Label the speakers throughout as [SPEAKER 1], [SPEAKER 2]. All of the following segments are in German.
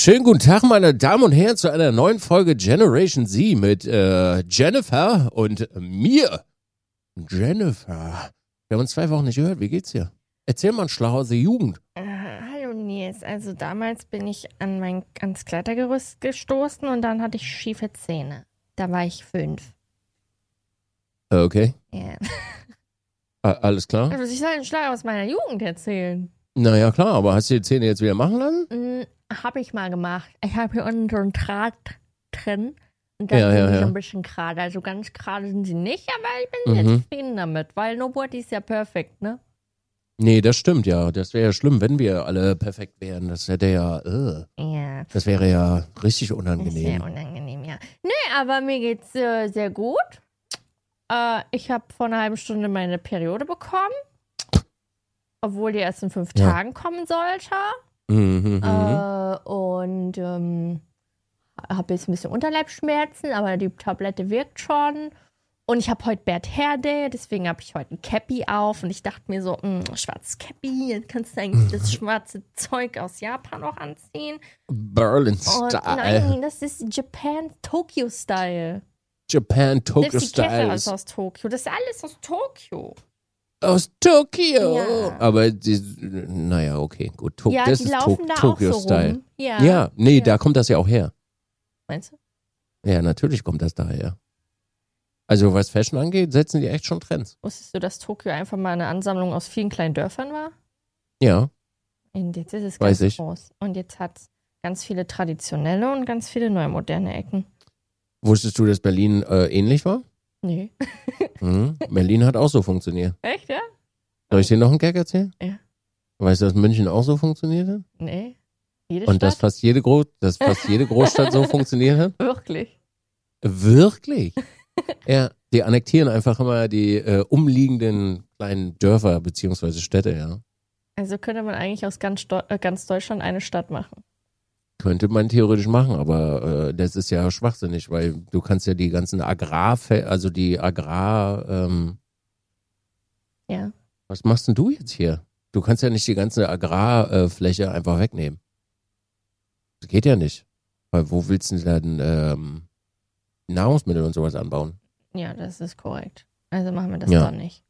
[SPEAKER 1] Schönen guten Tag, meine Damen und Herren, zu einer neuen Folge Generation Z mit äh, Jennifer und mir. Jennifer. Wir haben uns zwei Wochen nicht gehört. Wie geht's dir? Erzähl mal ein Schlag aus der Jugend.
[SPEAKER 2] Äh, hallo Nils, also damals bin ich an mein ans Klettergerüst gestoßen und dann hatte ich schiefe Zähne. Da war ich fünf.
[SPEAKER 1] Äh, Okay,
[SPEAKER 2] Ja.
[SPEAKER 1] A- alles klar?
[SPEAKER 2] Also ich soll einen Schlag aus meiner Jugend erzählen.
[SPEAKER 1] Naja, klar, aber hast du die Zähne jetzt wieder machen lassen?
[SPEAKER 2] Hm, hab ich mal gemacht. Ich habe hier unten so einen Draht drin. Und dann
[SPEAKER 1] Ja,
[SPEAKER 2] sind
[SPEAKER 1] ja, ja.
[SPEAKER 2] so ein bisschen gerade. Also ganz gerade sind sie nicht, aber ich bin
[SPEAKER 1] Mhm.
[SPEAKER 2] jetzt zufrieden damit, weil Nobody ist ja perfekt, ne?
[SPEAKER 1] Nee, das stimmt ja. Das wäre ja schlimm, wenn wir alle perfekt wären. Das hätte ja, äh,
[SPEAKER 2] Ja.
[SPEAKER 1] das wäre ja richtig
[SPEAKER 2] Ist sehr
[SPEAKER 1] unangenehm.
[SPEAKER 2] unangenehm, ja. Nee, aber mir geht's äh, sehr gut. Äh, ich habe vor einer halben Stunde meine Periode bekommen. Obwohl die erst in fünf
[SPEAKER 1] Ja.
[SPEAKER 2] Tagen kommen sollte.
[SPEAKER 1] Mhm, mhm.
[SPEAKER 2] Äh, und ähm, habe jetzt ein bisschen Unterleibsschmerzen, aber die Tablette wirkt schon. Und ich habe heute Bert Hair Day, deswegen habe ich heute ein Cappy auf. Und ich dachte mir so, mh, schwarzes Cappy, jetzt kannst du eigentlich das schwarze Zeug aus Japan auch anziehen.
[SPEAKER 1] Berlin
[SPEAKER 2] Und
[SPEAKER 1] Style.
[SPEAKER 2] nein, das ist Japan Tokyo Style.
[SPEAKER 1] Japan Tokyo Style.
[SPEAKER 2] ist aus Tokio. Das ist alles aus Tokio.
[SPEAKER 1] Aus Tokio.
[SPEAKER 2] Ja.
[SPEAKER 1] Aber die, naja, okay, gut. To
[SPEAKER 2] ja,
[SPEAKER 1] das
[SPEAKER 2] die
[SPEAKER 1] ist
[SPEAKER 2] laufen
[SPEAKER 1] to
[SPEAKER 2] da auch so. Ja.
[SPEAKER 1] Ja, nee,
[SPEAKER 2] Ja.
[SPEAKER 1] da kommt das ja auch her.
[SPEAKER 2] Meinst du?
[SPEAKER 1] Ja, natürlich kommt das daher. Also was Fashion angeht, setzen die echt schon Trends.
[SPEAKER 2] Wusstest du, dass Tokio einfach mal eine Ansammlung aus vielen kleinen Dörfern war?
[SPEAKER 1] Ja,
[SPEAKER 2] Und jetzt ist es
[SPEAKER 1] Weiß
[SPEAKER 2] ganz
[SPEAKER 1] ich.
[SPEAKER 2] groß. Und jetzt hat es ganz viele traditionelle und ganz viele neue moderne Ecken.
[SPEAKER 1] wusstest du, dass Berlin äh, ähnlich war?
[SPEAKER 2] Nee.
[SPEAKER 1] Mhm. Berlin hat auch so funktioniert.
[SPEAKER 2] Echt, ja?
[SPEAKER 1] Soll ich dir noch einen Gag erzählen?
[SPEAKER 2] Ja.
[SPEAKER 1] Weißt du, dass München auch so funktioniert hat?
[SPEAKER 2] Nee. Jede
[SPEAKER 1] Und dass
[SPEAKER 2] Stadt?
[SPEAKER 1] fast jede, Gro dass fast jede Großstadt so funktioniert hat?
[SPEAKER 2] Wirklich.
[SPEAKER 1] Wirklich? ja, die annektieren einfach immer die äh, umliegenden kleinen Dörfer beziehungsweise Städte, ja.
[SPEAKER 2] Also könnte man eigentlich aus ganz, Deu- äh, ganz Deutschland eine Stadt machen.
[SPEAKER 1] Könnte man theoretisch machen, aber äh, das ist ja schwachsinnig, weil du kannst ja die ganzen Agrar, also die Agrar, ähm,
[SPEAKER 2] Ja.
[SPEAKER 1] was machst denn du jetzt hier? Du kannst ja nicht die ganze Agrarfläche einfach wegnehmen. Das geht ja nicht. Weil wo willst du denn ähm, Nahrungsmittel und sowas anbauen?
[SPEAKER 2] Ja, das ist korrekt. Also machen wir das
[SPEAKER 1] Ja.
[SPEAKER 2] doch nicht.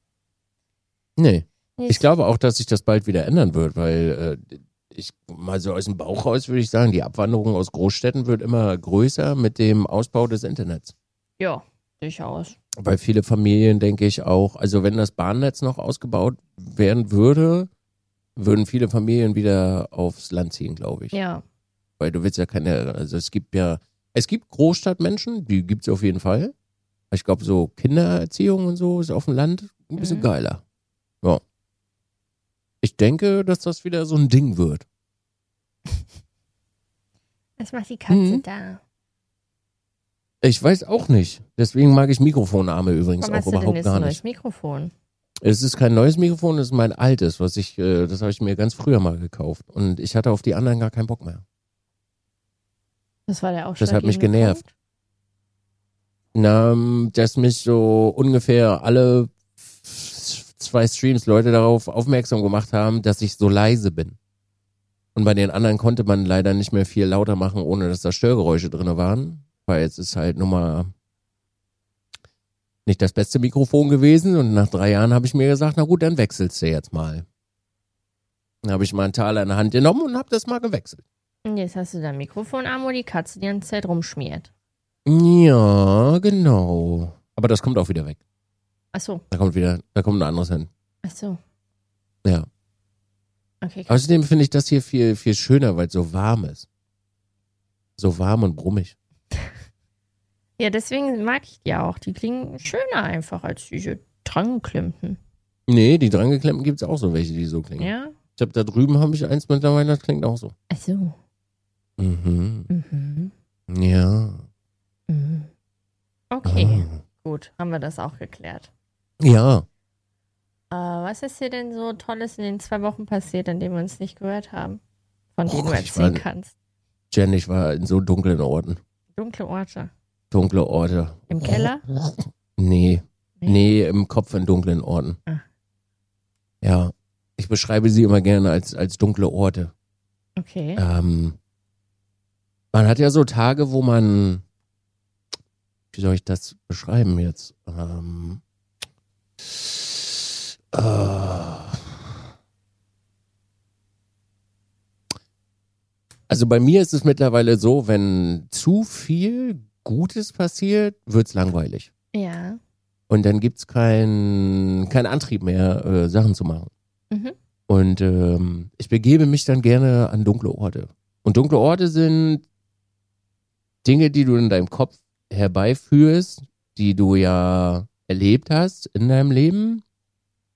[SPEAKER 1] Nee.
[SPEAKER 2] Nee,
[SPEAKER 1] Ich glaube auch, dass sich das bald wieder ändern wird, weil äh, ich mal so aus dem Bauch raus würde ich sagen, die Abwanderung aus Großstädten wird immer größer mit dem Ausbau des Internets.
[SPEAKER 2] Ja, durchaus.
[SPEAKER 1] Weil viele Familien, denke ich auch, also wenn das Bahnnetz noch ausgebaut werden würde, würden viele Familien wieder aufs Land ziehen, glaube ich.
[SPEAKER 2] Ja.
[SPEAKER 1] Weil du willst ja keine, also es gibt ja, es gibt Großstadtmenschen, die gibt es auf jeden Fall. Ich glaube, so Kindererziehung und so ist auf dem Land ein bisschen
[SPEAKER 2] Mhm.
[SPEAKER 1] geiler. Ich denke, dass das wieder so ein Ding wird.
[SPEAKER 2] Was macht die Katze
[SPEAKER 1] Mhm.
[SPEAKER 2] da?
[SPEAKER 1] Ich weiß auch nicht. Deswegen mag ich Mikrofonarme übrigens
[SPEAKER 2] Warum
[SPEAKER 1] auch
[SPEAKER 2] hast du denn
[SPEAKER 1] überhaupt
[SPEAKER 2] jetzt ein
[SPEAKER 1] gar
[SPEAKER 2] neues
[SPEAKER 1] nicht.
[SPEAKER 2] Mikrofon?
[SPEAKER 1] Es ist kein neues Mikrofon, es ist mein altes, was ich, äh, das habe ich mir ganz früher mal gekauft. Und ich hatte auf die anderen gar keinen Bock mehr.
[SPEAKER 2] Das war der auch
[SPEAKER 1] Das hat mich genervt. Na, dass mich so ungefähr alle zwei Streams Leute darauf aufmerksam gemacht haben, dass ich so leise bin. Und bei den anderen konnte man leider nicht mehr viel lauter machen, ohne dass da Störgeräusche drinne waren. Weil es ist halt nun mal nicht das beste Mikrofon gewesen. Und nach drei Jahren habe ich mir gesagt, na gut, dann wechselst du jetzt mal. Dann habe ich mal einen Taler in der Hand genommen und habe das mal gewechselt.
[SPEAKER 2] Und jetzt hast du dein Mikrofonarm, wo die Katze die ganze Zeit rumschmiert.
[SPEAKER 1] Ja, genau. Aber das kommt auch wieder weg.
[SPEAKER 2] Achso,
[SPEAKER 1] Da kommt wieder, da kommt ein anderes hin.
[SPEAKER 2] achso.
[SPEAKER 1] Ja.
[SPEAKER 2] Okay, krass.
[SPEAKER 1] Außerdem finde ich das hier viel, viel schöner, weil es so warm ist. So warm und brummig.
[SPEAKER 2] Ja, deswegen mag ich die auch. Die klingen schöner einfach als diese Drangklimpten.
[SPEAKER 1] Nee, die drangeklemmten gibt es auch so welche, die so klingen.
[SPEAKER 2] Ja?
[SPEAKER 1] Ich habe da drüben habe ich eins mittlerweile, das klingt auch so.
[SPEAKER 2] Achso.
[SPEAKER 1] Mhm.
[SPEAKER 2] Mhm.
[SPEAKER 1] Ja.
[SPEAKER 2] Mhm. Okay,
[SPEAKER 1] Ah.
[SPEAKER 2] gut. Haben wir das auch geklärt.
[SPEAKER 1] Ja.
[SPEAKER 2] Äh, was ist hier denn so Tolles in den zwei Wochen passiert, an denen wir uns nicht gehört haben? Von denen
[SPEAKER 1] Och,
[SPEAKER 2] du erzählen
[SPEAKER 1] war-
[SPEAKER 2] kannst.
[SPEAKER 1] Jen, ich war in so dunklen Orten.
[SPEAKER 2] Dunkle Orte.
[SPEAKER 1] Dunkle Orte.
[SPEAKER 2] Im Keller?
[SPEAKER 1] Nee.
[SPEAKER 2] Nee.
[SPEAKER 1] Nee, im Kopf in dunklen Orten.
[SPEAKER 2] Ah.
[SPEAKER 1] Ja. Ich beschreibe sie immer gerne als, als dunkle Orte.
[SPEAKER 2] Okay.
[SPEAKER 1] Ähm, man hat ja so Tage, wo man, wie soll ich das beschreiben jetzt? Ähm, äh, also bei mir ist es mittlerweile so, wenn zu viel Gutes passiert, wird's langweilig.
[SPEAKER 2] Ja.
[SPEAKER 1] Und dann gibt's keinen kein Antrieb mehr, äh, Sachen zu machen.
[SPEAKER 2] Mhm.
[SPEAKER 1] Und ähm, ich begebe mich dann gerne an dunkle Orte. Und dunkle Orte sind Dinge, die du in deinem Kopf herbeiführst, die du ja erlebt hast in deinem Leben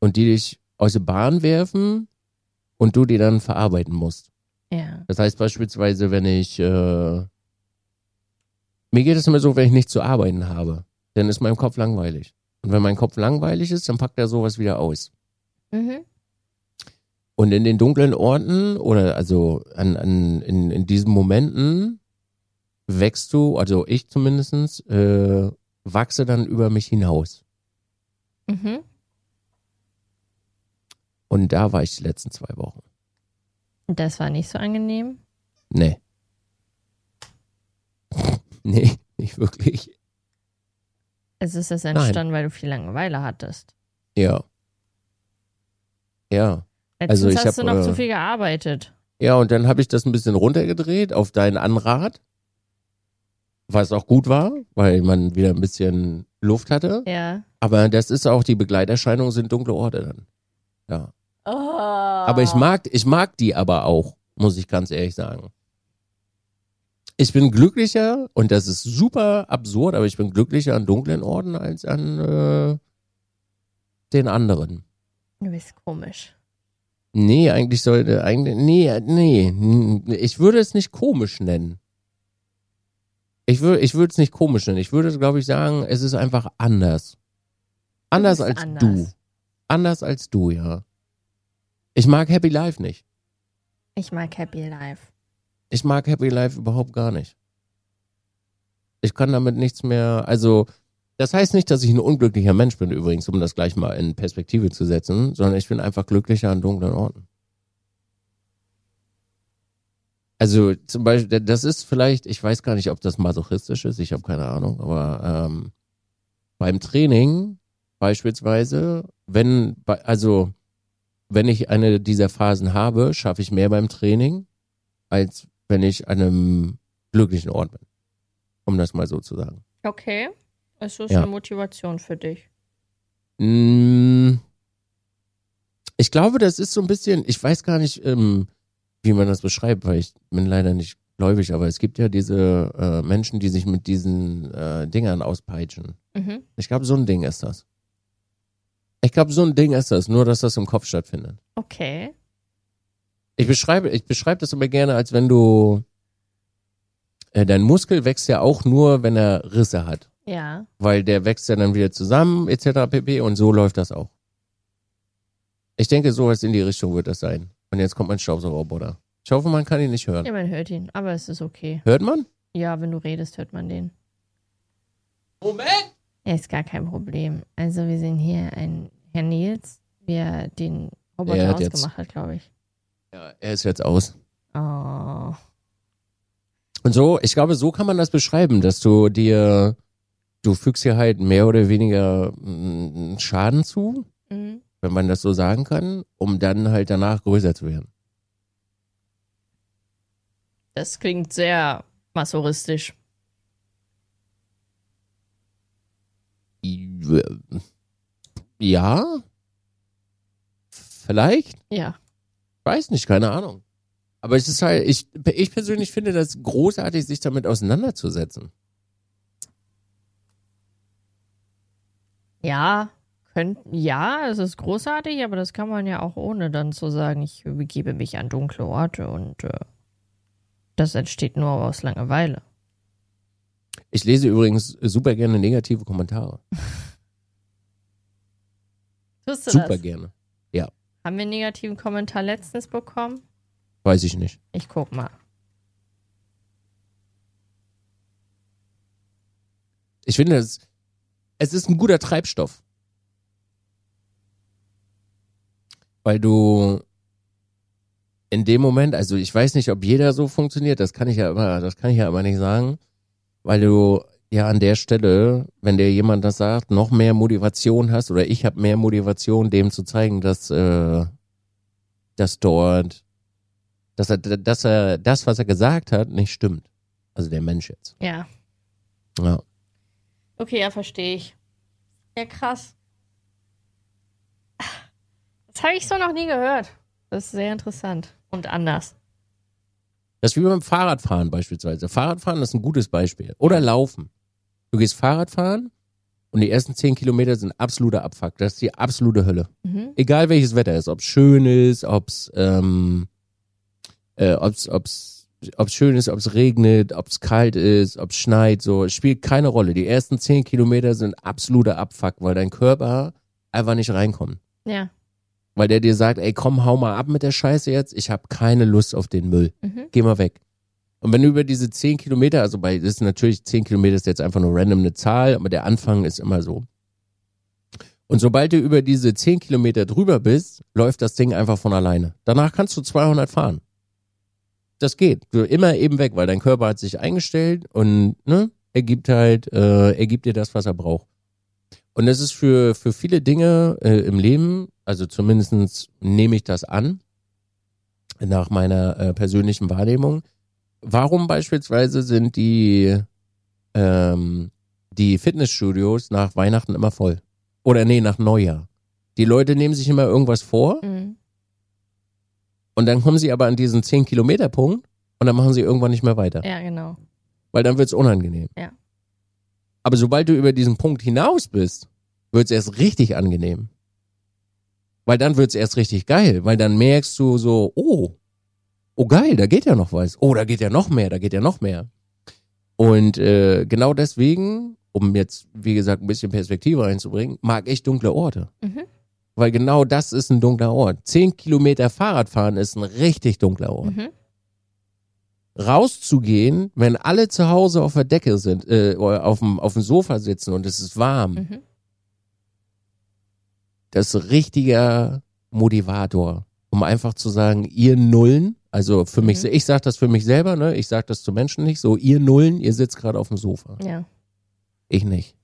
[SPEAKER 1] und die dich aus der Bahn werfen und du die dann verarbeiten musst.
[SPEAKER 2] Ja.
[SPEAKER 1] Das heißt beispielsweise, wenn ich, äh, mir geht es immer so, wenn ich nichts zu arbeiten habe, dann ist mein Kopf langweilig. Und wenn mein Kopf langweilig ist, dann packt er sowas wieder aus.
[SPEAKER 2] Mhm.
[SPEAKER 1] Und in den dunklen Orten oder also an, an, in, in diesen Momenten wächst du, also ich zumindestens äh, wachse dann über mich hinaus.
[SPEAKER 2] Mhm.
[SPEAKER 1] Und da war ich die letzten zwei Wochen.
[SPEAKER 2] Das war nicht so angenehm.
[SPEAKER 1] Nee. nee, nicht wirklich.
[SPEAKER 2] Es ist das entstanden, weil du viel Langeweile hattest.
[SPEAKER 1] Ja. Ja.
[SPEAKER 2] Letztens
[SPEAKER 1] Also ich
[SPEAKER 2] hast
[SPEAKER 1] hab,
[SPEAKER 2] du noch
[SPEAKER 1] äh,
[SPEAKER 2] zu viel gearbeitet.
[SPEAKER 1] Ja, und dann habe ich das ein bisschen runtergedreht auf deinen Anrat. Was auch gut war, weil man wieder ein bisschen Luft hatte.
[SPEAKER 2] Ja.
[SPEAKER 1] Aber das ist auch, die Begleiterscheinungen sind dunkle Orte dann. Ja.
[SPEAKER 2] Oh.
[SPEAKER 1] Aber ich mag, ich mag die aber auch, muss ich ganz ehrlich sagen. Ich bin glücklicher, und das ist super absurd, aber ich bin glücklicher an dunklen Orten als an äh, den anderen.
[SPEAKER 2] Du bist komisch.
[SPEAKER 1] Nee, eigentlich sollte, eigentlich, nee, nee, ich würde es nicht komisch nennen. Ich würde, ich würde es nicht komisch nennen. Ich würde, glaube ich, sagen, es ist einfach anders. Anders als
[SPEAKER 2] anders.
[SPEAKER 1] du. Anders als du, ja. Ich mag Happy Life nicht.
[SPEAKER 2] Ich mag Happy Life.
[SPEAKER 1] Ich mag Happy Life überhaupt gar nicht. Ich kann damit nichts mehr, also, das heißt nicht, dass ich ein unglücklicher Mensch bin, übrigens, um das gleich mal in Perspektive zu setzen, sondern ich bin einfach glücklicher an dunklen Orten. Also, zum Beispiel, das ist vielleicht, ich weiß gar nicht, ob das masochistisch ist, ich habe keine Ahnung, aber ähm, beim Training beispielsweise, wenn, bei- also, wenn ich eine dieser Phasen habe, schaffe ich mehr beim Training, als wenn ich an einem glücklichen Ort bin. Um das mal so zu sagen.
[SPEAKER 2] Okay. Es ist
[SPEAKER 1] Ja.
[SPEAKER 2] eine Motivation für dich.
[SPEAKER 1] Mm, Ich glaube, das ist so ein bisschen, ich weiß gar nicht, ähm, wie man das beschreibt, weil ich bin leider nicht gläubig, aber es gibt ja diese äh, Menschen, die sich mit diesen äh, Dingern auspeitschen.
[SPEAKER 2] Mhm.
[SPEAKER 1] Ich glaube, so ein Ding ist das. Ich glaube, so ein Ding ist das, nur dass das im Kopf stattfindet.
[SPEAKER 2] Okay.
[SPEAKER 1] Ich beschreibe, ich beschreibe das immer gerne, als wenn du äh, dein Muskel wächst ja auch nur, wenn er Risse hat.
[SPEAKER 2] Ja.
[SPEAKER 1] weil der wächst ja dann wieder zusammen, etc. pp. Und so läuft das auch. Ich denke, sowas in die Richtung wird das sein. Und jetzt kommt mein Staubsaugerroboter. Ich hoffe, man kann ihn nicht hören.
[SPEAKER 2] Ja, man hört ihn. Aber es ist okay.
[SPEAKER 1] Hört man?
[SPEAKER 2] Ja, wenn du redest, hört man den.
[SPEAKER 1] Moment!
[SPEAKER 2] Ja, ist gar kein Problem. Also wir sehen hier einen Herr Nils, der den
[SPEAKER 1] Er
[SPEAKER 2] Roboter
[SPEAKER 1] hat jetzt-
[SPEAKER 2] ausgemacht hat, glaube ich.
[SPEAKER 1] Ja, er ist jetzt aus.
[SPEAKER 2] Oh.
[SPEAKER 1] Und so, ich glaube, so kann man das beschreiben, dass du dir, du fügst dir halt mehr oder weniger mm, Schaden zu,
[SPEAKER 2] Mhm.
[SPEAKER 1] Wenn man das so sagen kann, um dann halt danach größer zu werden.
[SPEAKER 2] Das klingt sehr masochistisch.
[SPEAKER 1] Ja? Vielleicht?
[SPEAKER 2] Ja.
[SPEAKER 1] Weiß nicht, keine Ahnung. Aber es ist halt, ich, ich persönlich finde das großartig, sich damit auseinanderzusetzen.
[SPEAKER 2] Ja, könnt, ja, es ist großartig, aber das kann man ja auch ohne dann zu sagen, ich begebe mich an dunkle Orte und äh, das entsteht nur aus Langeweile.
[SPEAKER 1] Ich lese übrigens super gerne negative Kommentare.
[SPEAKER 2] Tust du
[SPEAKER 1] Super
[SPEAKER 2] das?
[SPEAKER 1] gerne.
[SPEAKER 2] Haben wir einen negativen Kommentar letztens bekommen?
[SPEAKER 1] Weiß ich nicht.
[SPEAKER 2] Ich guck mal.
[SPEAKER 1] Ich finde, es, es ist ein guter Treibstoff. Weil du, in dem Moment, also ich weiß nicht, ob jeder so funktioniert, das kann ich ja immer, das kann ich ja immer nicht sagen, weil du ja an der Stelle, wenn dir jemand das sagt, noch mehr Motivation hast oder ich habe mehr Motivation, dem zu zeigen, dass äh, dass dort, dass er, dass er das, was er gesagt hat, nicht stimmt. Also der Mensch jetzt.
[SPEAKER 2] Ja.
[SPEAKER 1] Ja.
[SPEAKER 2] Okay, ja, verstehe ich. Ja, krass. Das habe ich so noch nie gehört. Das ist sehr interessant und anders.
[SPEAKER 1] Das ist wie beim Fahrradfahren beispielsweise. Fahrradfahren ist ein gutes Beispiel. Oder Laufen. Du gehst Fahrradfahren und die ersten zehn Kilometer sind absoluter Abfuck. Das ist die absolute Hölle.
[SPEAKER 2] Mhm.
[SPEAKER 1] Egal welches Wetter ist, ob es schön ist, ob es ähm, äh, ob's, ob's, ob's schön ist, ob es regnet, ob es kalt ist, ob es schneit, so, es spielt keine Rolle. Die ersten zehn Kilometer sind absoluter Abfuck, weil dein Körper einfach nicht reinkommt.
[SPEAKER 2] Ja.
[SPEAKER 1] Weil der dir sagt, ey, komm, hau mal ab mit der Scheiße jetzt, ich habe keine Lust auf den Müll.
[SPEAKER 2] Mhm.
[SPEAKER 1] Geh mal weg. Und wenn du über diese zehn Kilometer, also bei, das ist natürlich zehn Kilometer ist jetzt einfach nur random eine Zahl, aber der Anfang ist immer so. Und sobald du über diese zehn Kilometer drüber bist, läuft das Ding einfach von alleine. Danach kannst du 200 fahren. Das geht. Du immer eben weg, weil dein Körper hat sich eingestellt und ne, er gibt halt, äh, er gibt dir das, was er braucht. Und das ist für, für viele Dinge äh, im Leben, also zumindestens nehme ich das an, nach meiner äh, persönlichen Wahrnehmung. Warum beispielsweise sind die, ähm, die Fitnessstudios nach Weihnachten immer voll? Oder nee, nach Neujahr. Die Leute nehmen sich immer irgendwas vor
[SPEAKER 2] Mhm.
[SPEAKER 1] und dann kommen sie aber an diesen 10-Kilometer-Punkt und dann machen sie irgendwann nicht mehr weiter.
[SPEAKER 2] Ja, genau.
[SPEAKER 1] Weil dann wird's unangenehm.
[SPEAKER 2] Ja.
[SPEAKER 1] Aber sobald du über diesen Punkt hinaus bist, wird's erst richtig angenehm. Weil dann wird's erst richtig geil, weil dann merkst du so, oh, oh geil, da geht ja noch was. Oh, da geht ja noch mehr, da geht ja noch mehr. Und äh, genau deswegen, um jetzt, wie gesagt, ein bisschen Perspektive reinzubringen, mag ich dunkle Orte.
[SPEAKER 2] Mhm.
[SPEAKER 1] Weil genau das ist ein dunkler Ort. Zehn Kilometer Fahrradfahren ist ein richtig dunkler Ort.
[SPEAKER 2] Mhm.
[SPEAKER 1] Rauszugehen, wenn alle zu Hause auf der Decke sind, äh, auf dem, auf dem Sofa sitzen und es ist warm,
[SPEAKER 2] Mhm.
[SPEAKER 1] das ist richtiger Motivator, um einfach zu sagen, ihr Nullen, also für mich,
[SPEAKER 2] Mhm.
[SPEAKER 1] ich sag das für mich selber, ne, ich sag das zu Menschen nicht, so ihr Nullen, ihr sitzt gerade auf dem Sofa.
[SPEAKER 2] Ja.
[SPEAKER 1] Ich nicht.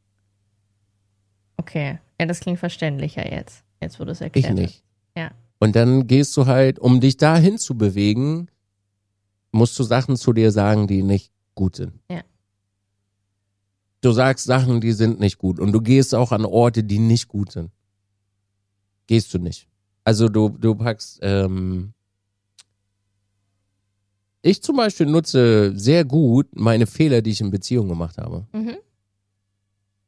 [SPEAKER 2] Okay. Ja, das klingt verständlicher jetzt. Jetzt, du es
[SPEAKER 1] Ich
[SPEAKER 2] erklärt
[SPEAKER 1] nicht.
[SPEAKER 2] Ja.
[SPEAKER 1] Und dann gehst du halt, um dich dahin zu bewegen, musst du Sachen zu dir sagen, die nicht gut sind.
[SPEAKER 2] Ja.
[SPEAKER 1] Du sagst Sachen, die sind nicht gut. Und du gehst auch an Orte, die nicht gut sind. Gehst du nicht. Also du, du packst, ähm, ich zum Beispiel nutze sehr gut meine Fehler, die ich in Beziehungen gemacht habe.
[SPEAKER 2] Mhm.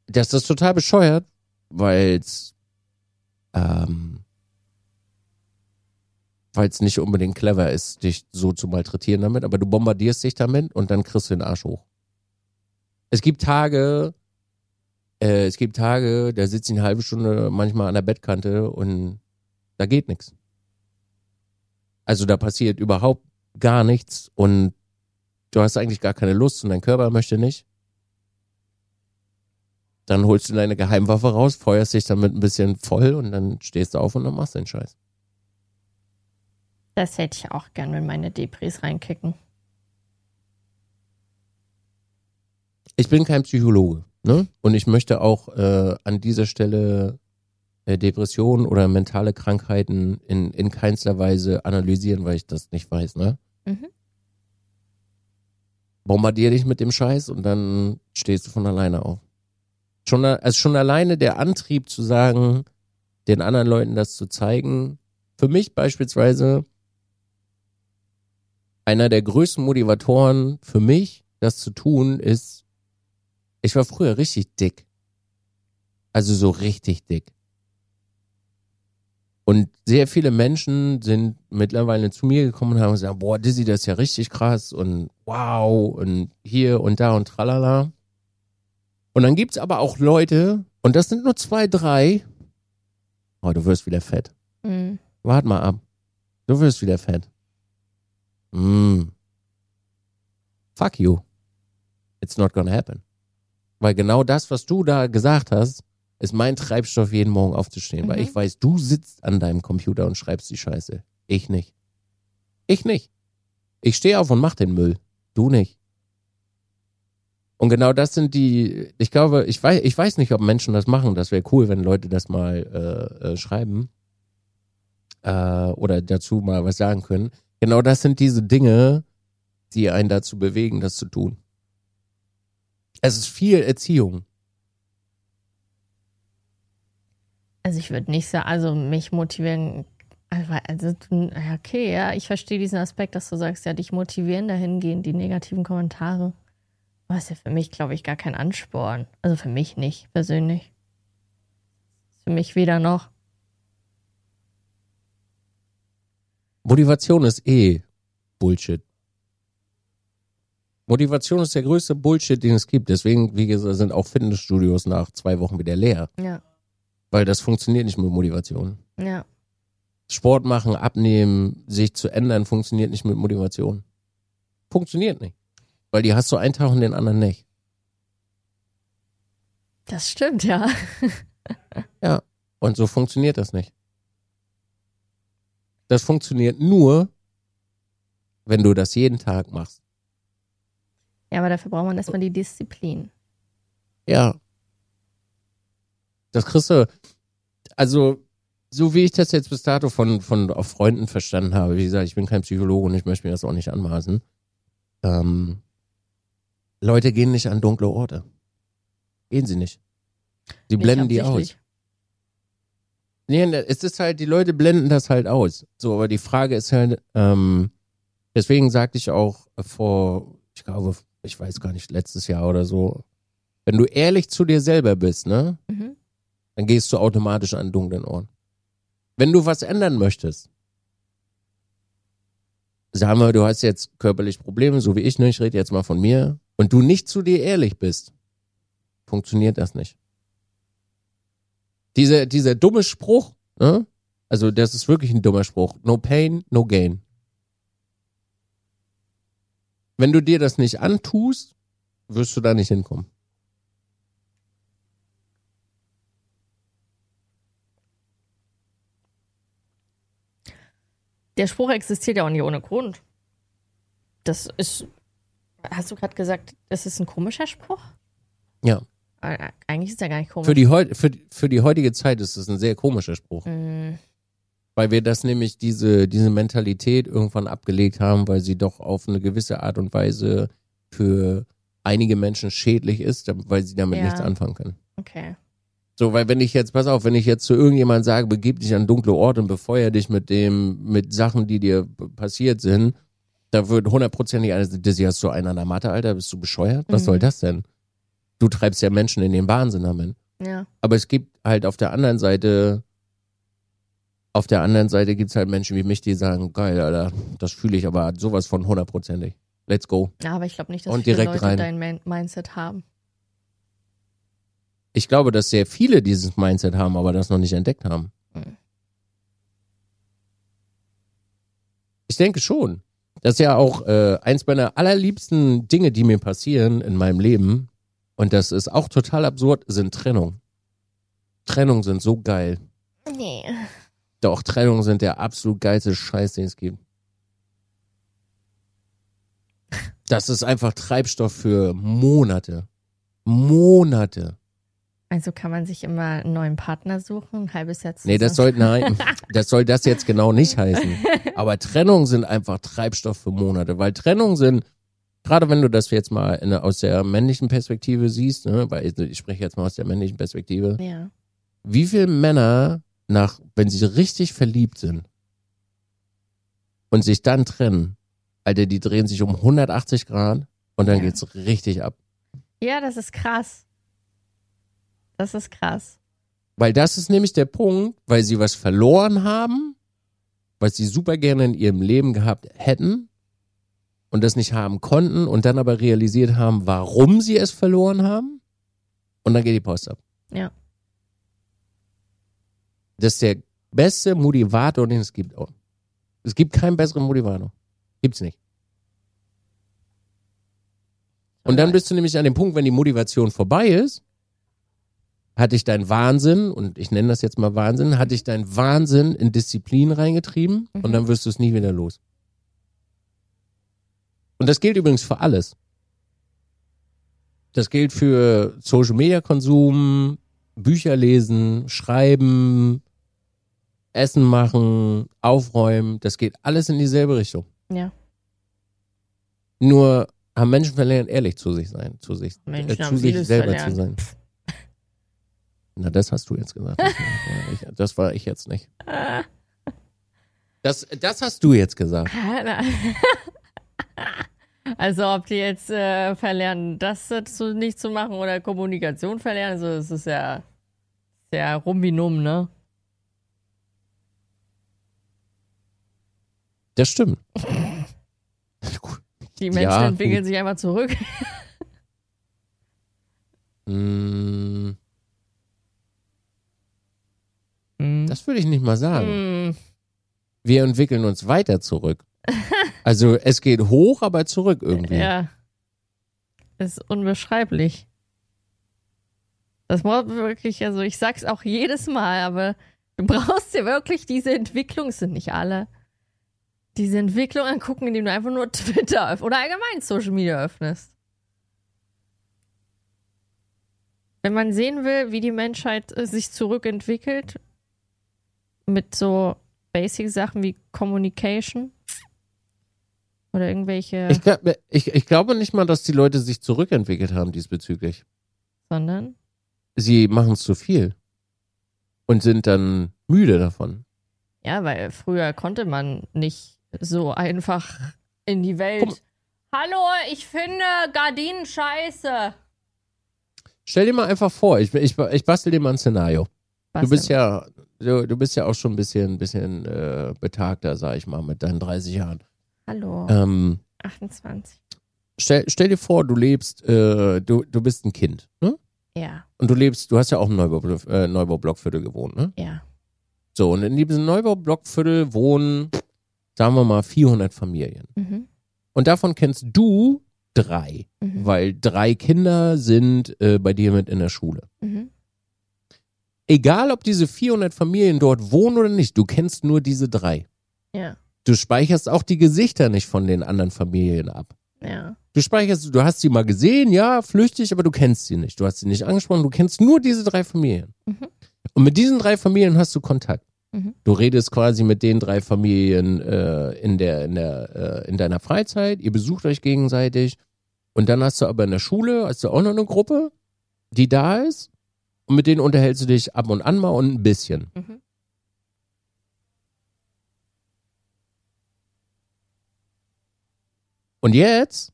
[SPEAKER 1] Das ist total bescheuert, weil es ähm, weil es nicht unbedingt clever ist, dich so zu malträtieren damit, aber du bombardierst dich damit und dann kriegst du den Arsch hoch. Es gibt Tage, äh, es gibt Tage, da sitze ich eine halbe Stunde manchmal an der Bettkante und da geht nichts. Also da passiert überhaupt gar nichts und du hast eigentlich gar keine Lust und dein Körper möchte nicht. Dann holst du deine Geheimwaffe raus, feuerst dich damit ein bisschen voll und dann stehst du auf und dann machst den Scheiß.
[SPEAKER 2] Das hätte ich auch gern, wenn meine Depris reinkicken.
[SPEAKER 1] Ich bin kein Psychologe, ne? Und ich möchte auch äh, an dieser Stelle äh, Depressionen oder mentale Krankheiten in, in keinster Weise analysieren, weil ich das nicht weiß, ne?
[SPEAKER 2] Mhm.
[SPEAKER 1] Bombardier dich mit dem Scheiß und dann stehst du von alleine auf. Schon, also schon alleine der Antrieb zu sagen, den anderen Leuten das zu zeigen, für mich beispielsweise einer der größten Motivatoren für mich, das zu tun, ist, ich war früher richtig dick. Also so richtig dick. Und sehr viele Menschen sind mittlerweile zu mir gekommen und haben gesagt, boah, Dizzy, das ist ja richtig krass und wow und hier und da und tralala. Und dann gibt's aber auch Leute, und das sind nur zwei, drei, oh, du wirst wieder fett.
[SPEAKER 2] Mhm.
[SPEAKER 1] Wart mal ab. Du wirst wieder fett. Mm. Fuck you. It's not gonna happen. Weil genau das, was du da gesagt hast, ist mein Treibstoff, jeden Morgen aufzustehen. Weil
[SPEAKER 2] Mhm.
[SPEAKER 1] ich weiß, du sitzt an deinem Computer und schreibst die Scheiße. Ich nicht. Ich nicht. Ich stehe auf und mach den Müll. Du nicht. Und genau das sind die, ich glaube, ich weiß, ich weiß nicht, ob Menschen das machen. Das wäre cool, wenn Leute das mal äh, äh, schreiben äh, oder dazu mal was sagen können. Genau das sind diese Dinge, die einen dazu bewegen, das zu tun. Es ist viel Erziehung.
[SPEAKER 2] Also ich würde nicht sagen, also mich motivieren, also, also okay, ja, ich verstehe diesen Aspekt, dass du sagst, ja, dich motivieren dahingehend die negativen Kommentare. Aber ist ja für mich, glaube ich, gar kein Ansporn. Also für mich nicht, persönlich. Für mich weder noch.
[SPEAKER 1] Motivation ist eh Bullshit. Motivation ist der größte Bullshit, den es gibt. Deswegen, wie gesagt, sind auch Fitnessstudios nach zwei Wochen wieder leer.
[SPEAKER 2] Ja,
[SPEAKER 1] Weil das funktioniert nicht mit Motivation.
[SPEAKER 2] ja.
[SPEAKER 1] Sport machen, abnehmen, sich zu ändern, funktioniert nicht mit Motivation. Funktioniert nicht. Weil die hast du einen Tag und den anderen nicht.
[SPEAKER 2] Das stimmt, ja.
[SPEAKER 1] Ja. Und so funktioniert das nicht. Das funktioniert nur, wenn du das jeden Tag machst.
[SPEAKER 2] Ja, aber dafür braucht man erstmal die Disziplin.
[SPEAKER 1] Ja. Das kriegst du, also, so wie ich das jetzt bis dato von, von auf Freunden verstanden habe, wie gesagt, ich bin kein Psychologe und ich möchte mir das auch nicht anmaßen. Ähm, Leute gehen nicht an dunkle Orte. Gehen sie nicht. Sie blenden die aus. Nee, ne, es ist halt, die Leute blenden das halt aus. So, aber die Frage ist halt, ähm, deswegen sagte ich auch vor, ich glaube, ich weiß gar nicht, letztes Jahr oder so, wenn du ehrlich zu dir selber bist, ne,
[SPEAKER 2] Mhm.
[SPEAKER 1] dann gehst du automatisch an dunklen Ohren. Wenn du was ändern möchtest, sagen wir, du hast jetzt körperlich Probleme, so wie ich, ne, ich rede jetzt mal von mir, und du nicht zu dir ehrlich bist, funktioniert das nicht. Dieser, dieser dumme Spruch, ne? Also, das ist wirklich ein dummer Spruch. No pain, no gain. Wenn du dir das nicht antust, wirst du da nicht hinkommen.
[SPEAKER 2] Der Spruch existiert ja auch nicht ohne Grund. Das ist, hast du gerade gesagt, das ist ein komischer Spruch?
[SPEAKER 1] Ja.
[SPEAKER 2] Äh, Eigentlich ist er gar nicht komisch.
[SPEAKER 1] Für die, heut, für, für die heutige Zeit ist es ein sehr komischer Spruch.
[SPEAKER 2] Mm,
[SPEAKER 1] Weil wir das nämlich, diese, diese Mentalität irgendwann abgelegt haben, weil sie doch auf eine gewisse Art und Weise für einige Menschen schädlich ist, weil sie damit
[SPEAKER 2] Ja.
[SPEAKER 1] nichts anfangen können.
[SPEAKER 2] okay.
[SPEAKER 1] So, weil wenn ich jetzt, pass auf, wenn ich jetzt zu irgendjemand sage, begib dich an dunkle Orte und befeuer dich mit dem, mit Sachen, die dir passiert sind, da wird hundertprozentig einer, das hast du einen an der Matte, Alter, bist du bescheuert? Was
[SPEAKER 2] Mhm.
[SPEAKER 1] soll das denn? Du treibst ja Menschen in den Wahnsinn damit.
[SPEAKER 2] Ja.
[SPEAKER 1] Aber es gibt halt auf der anderen Seite, auf der anderen Seite gibt's halt Menschen wie mich, die sagen, geil, Alter, das fühle ich aber sowas von hundertprozentig. Let's go.
[SPEAKER 2] Ja, aber ich glaube nicht, dass
[SPEAKER 1] Und
[SPEAKER 2] viele Leute
[SPEAKER 1] rein.
[SPEAKER 2] dein Min- Mindset haben.
[SPEAKER 1] Ich glaube, dass sehr viele dieses Mindset haben, aber das noch nicht entdeckt haben.
[SPEAKER 2] Mhm.
[SPEAKER 1] Ich denke schon. Das ist ja auch äh, eins meiner allerliebsten Dinge, die mir passieren in meinem Leben. Und das ist auch total absurd, sind Trennung. Trennung sind so geil.
[SPEAKER 2] Nee.
[SPEAKER 1] Doch, Trennung sind der absolut geilste Scheiß, den es gibt. Das ist einfach Treibstoff für Monate. Monate.
[SPEAKER 2] Also kann man sich immer einen neuen Partner suchen, ein halbes Jahr
[SPEAKER 1] Nee, das soll, nein, das soll das jetzt genau nicht heißen. Aber Trennung sind einfach Treibstoff für Monate, weil Trennung sind, gerade wenn du das jetzt mal in, aus der männlichen Perspektive siehst, ne, weil ich, ich spreche jetzt mal aus der männlichen Perspektive,
[SPEAKER 2] Ja.
[SPEAKER 1] wie viele Männer nach, wenn sie richtig verliebt sind und sich dann trennen, Alter, die drehen sich um 180 Grad und dann
[SPEAKER 2] Ja.
[SPEAKER 1] geht's richtig ab.
[SPEAKER 2] ja, das ist krass. Das ist krass.
[SPEAKER 1] Weil das ist nämlich der Punkt, weil sie was verloren haben, was sie super gerne in ihrem Leben gehabt hätten und das nicht haben konnten und dann aber realisiert haben, warum sie es verloren haben und dann geht die Post ab.
[SPEAKER 2] Ja.
[SPEAKER 1] Das ist der beste Motivator, den es gibt. Es gibt keinen besseren Motivator. Gibt's nicht. Und dann bist du nämlich an dem Punkt, wenn die Motivation vorbei ist, hat dich dein Wahnsinn, und ich nenne das jetzt mal Wahnsinn, hat dich dein Wahnsinn in Disziplin reingetrieben und
[SPEAKER 2] Mhm.
[SPEAKER 1] dann wirst du es nie wieder los. Und das gilt übrigens für alles. Das gilt für Social Media Konsum, Bücher lesen, schreiben, Essen machen, aufräumen. Das geht alles in dieselbe Richtung.
[SPEAKER 2] Ja.
[SPEAKER 1] Nur haben Menschen verlernt, ehrlich zu sich sein, zu sich,
[SPEAKER 2] Menschen
[SPEAKER 1] äh, zu sich selber zu
[SPEAKER 2] verlernt.
[SPEAKER 1] sein. Na, das hast du jetzt gesagt. Das war ich, das war ich jetzt nicht. Das, das hast du jetzt gesagt.
[SPEAKER 2] Also ob die jetzt äh, verlernen, das dazu nicht zu machen oder Kommunikation verlernen, also es ist ja sehr rum wie numm, ne?
[SPEAKER 1] Das stimmt.
[SPEAKER 2] Die Menschen
[SPEAKER 1] Ja,
[SPEAKER 2] entwickeln
[SPEAKER 1] gut.
[SPEAKER 2] sich einfach zurück.
[SPEAKER 1] Mm,
[SPEAKER 2] Hm.
[SPEAKER 1] Das würde ich nicht mal sagen.
[SPEAKER 2] Hm.
[SPEAKER 1] Wir entwickeln uns weiter zurück. Also es geht hoch, aber zurück irgendwie.
[SPEAKER 2] Ja. Ist unbeschreiblich. Das Wort wirklich, also ich sag's auch jedes Mal, aber du brauchst dir wirklich diese Entwicklung, es sind nicht alle, diese Entwicklung angucken, indem du einfach nur Twitter öffnest oder allgemein Social Media öffnest. Wenn man sehen will, wie die Menschheit äh, sich zurückentwickelt, mit so Basic-Sachen wie Communication oder irgendwelche,
[SPEAKER 1] Ich, glaub, ich, ich glaube nicht mal, dass die Leute sich zurückentwickelt haben diesbezüglich.
[SPEAKER 2] sondern
[SPEAKER 1] Sie machen zu viel und sind dann müde davon.
[SPEAKER 2] Ja, weil früher konnte man nicht so einfach in die Welt.
[SPEAKER 1] Guck-
[SPEAKER 2] Hallo, ich finde Gardinen scheiße.
[SPEAKER 1] Stell dir mal einfach vor, ich, ich, ich bastel dir mal ein Szenario.
[SPEAKER 2] Was
[SPEAKER 1] Du bist ja, du, du bist ja auch schon ein bisschen, bisschen äh, betagter, sag ich mal, mit deinen 30 Jahren.
[SPEAKER 2] Hallo,
[SPEAKER 1] Ähm,
[SPEAKER 2] 28.
[SPEAKER 1] stell, stell dir vor, du lebst, äh, du, du bist ein Kind, ne?
[SPEAKER 2] Ja,
[SPEAKER 1] Und du lebst, du hast ja auch im Neubau, äh, Neubau-Blockviertel gewohnt, ne?
[SPEAKER 2] ja.
[SPEAKER 1] So, und in diesem Neubau-Blockviertel wohnen, sagen wir mal, 400 Familien.
[SPEAKER 2] Mhm.
[SPEAKER 1] Und davon kennst du drei,
[SPEAKER 2] Mhm.
[SPEAKER 1] weil drei Kinder sind äh, bei dir mit in der Schule.
[SPEAKER 2] Mhm.
[SPEAKER 1] Egal, ob diese 400 Familien dort wohnen oder nicht, du kennst nur diese drei.
[SPEAKER 2] Ja,
[SPEAKER 1] Du speicherst auch die Gesichter nicht von den anderen Familien ab.
[SPEAKER 2] ja.
[SPEAKER 1] Du speicherst, du hast sie mal gesehen, ja, flüchtig, aber du kennst sie nicht. Du hast sie nicht angesprochen, du kennst nur diese drei Familien.
[SPEAKER 2] Mhm.
[SPEAKER 1] Und mit diesen drei Familien hast du Kontakt.
[SPEAKER 2] Mhm.
[SPEAKER 1] Du redest quasi mit den drei Familien äh, in, der, in, der, äh, in deiner Freizeit, ihr besucht euch gegenseitig. Und dann hast du aber in der Schule, hast du auch noch eine Gruppe, die da ist. Und mit denen unterhältst du dich ab und an mal und ein bisschen.
[SPEAKER 2] Mhm.
[SPEAKER 1] Und jetzt,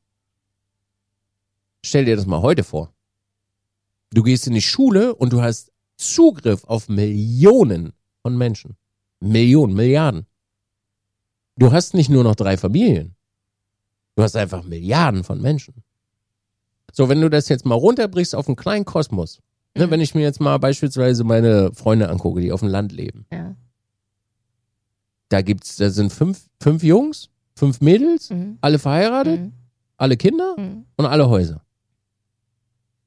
[SPEAKER 1] stell dir das mal heute vor. Du gehst in die Schule und du hast Zugriff auf Millionen von Menschen. Millionen, Milliarden. Du hast nicht nur noch drei Familien. Du hast einfach Milliarden von Menschen. So, wenn du das jetzt mal runterbrichst auf einen kleinen Kosmos, ne,
[SPEAKER 2] Mhm.
[SPEAKER 1] wenn ich mir jetzt mal beispielsweise meine Freunde angucke, die auf dem Land leben,
[SPEAKER 2] Ja.
[SPEAKER 1] da gibt's, da sind fünf, fünf Jungs, fünf Mädels,
[SPEAKER 2] Mhm.
[SPEAKER 1] alle verheiratet,
[SPEAKER 2] Mhm.
[SPEAKER 1] alle Kinder
[SPEAKER 2] Mhm.
[SPEAKER 1] und alle Häuser.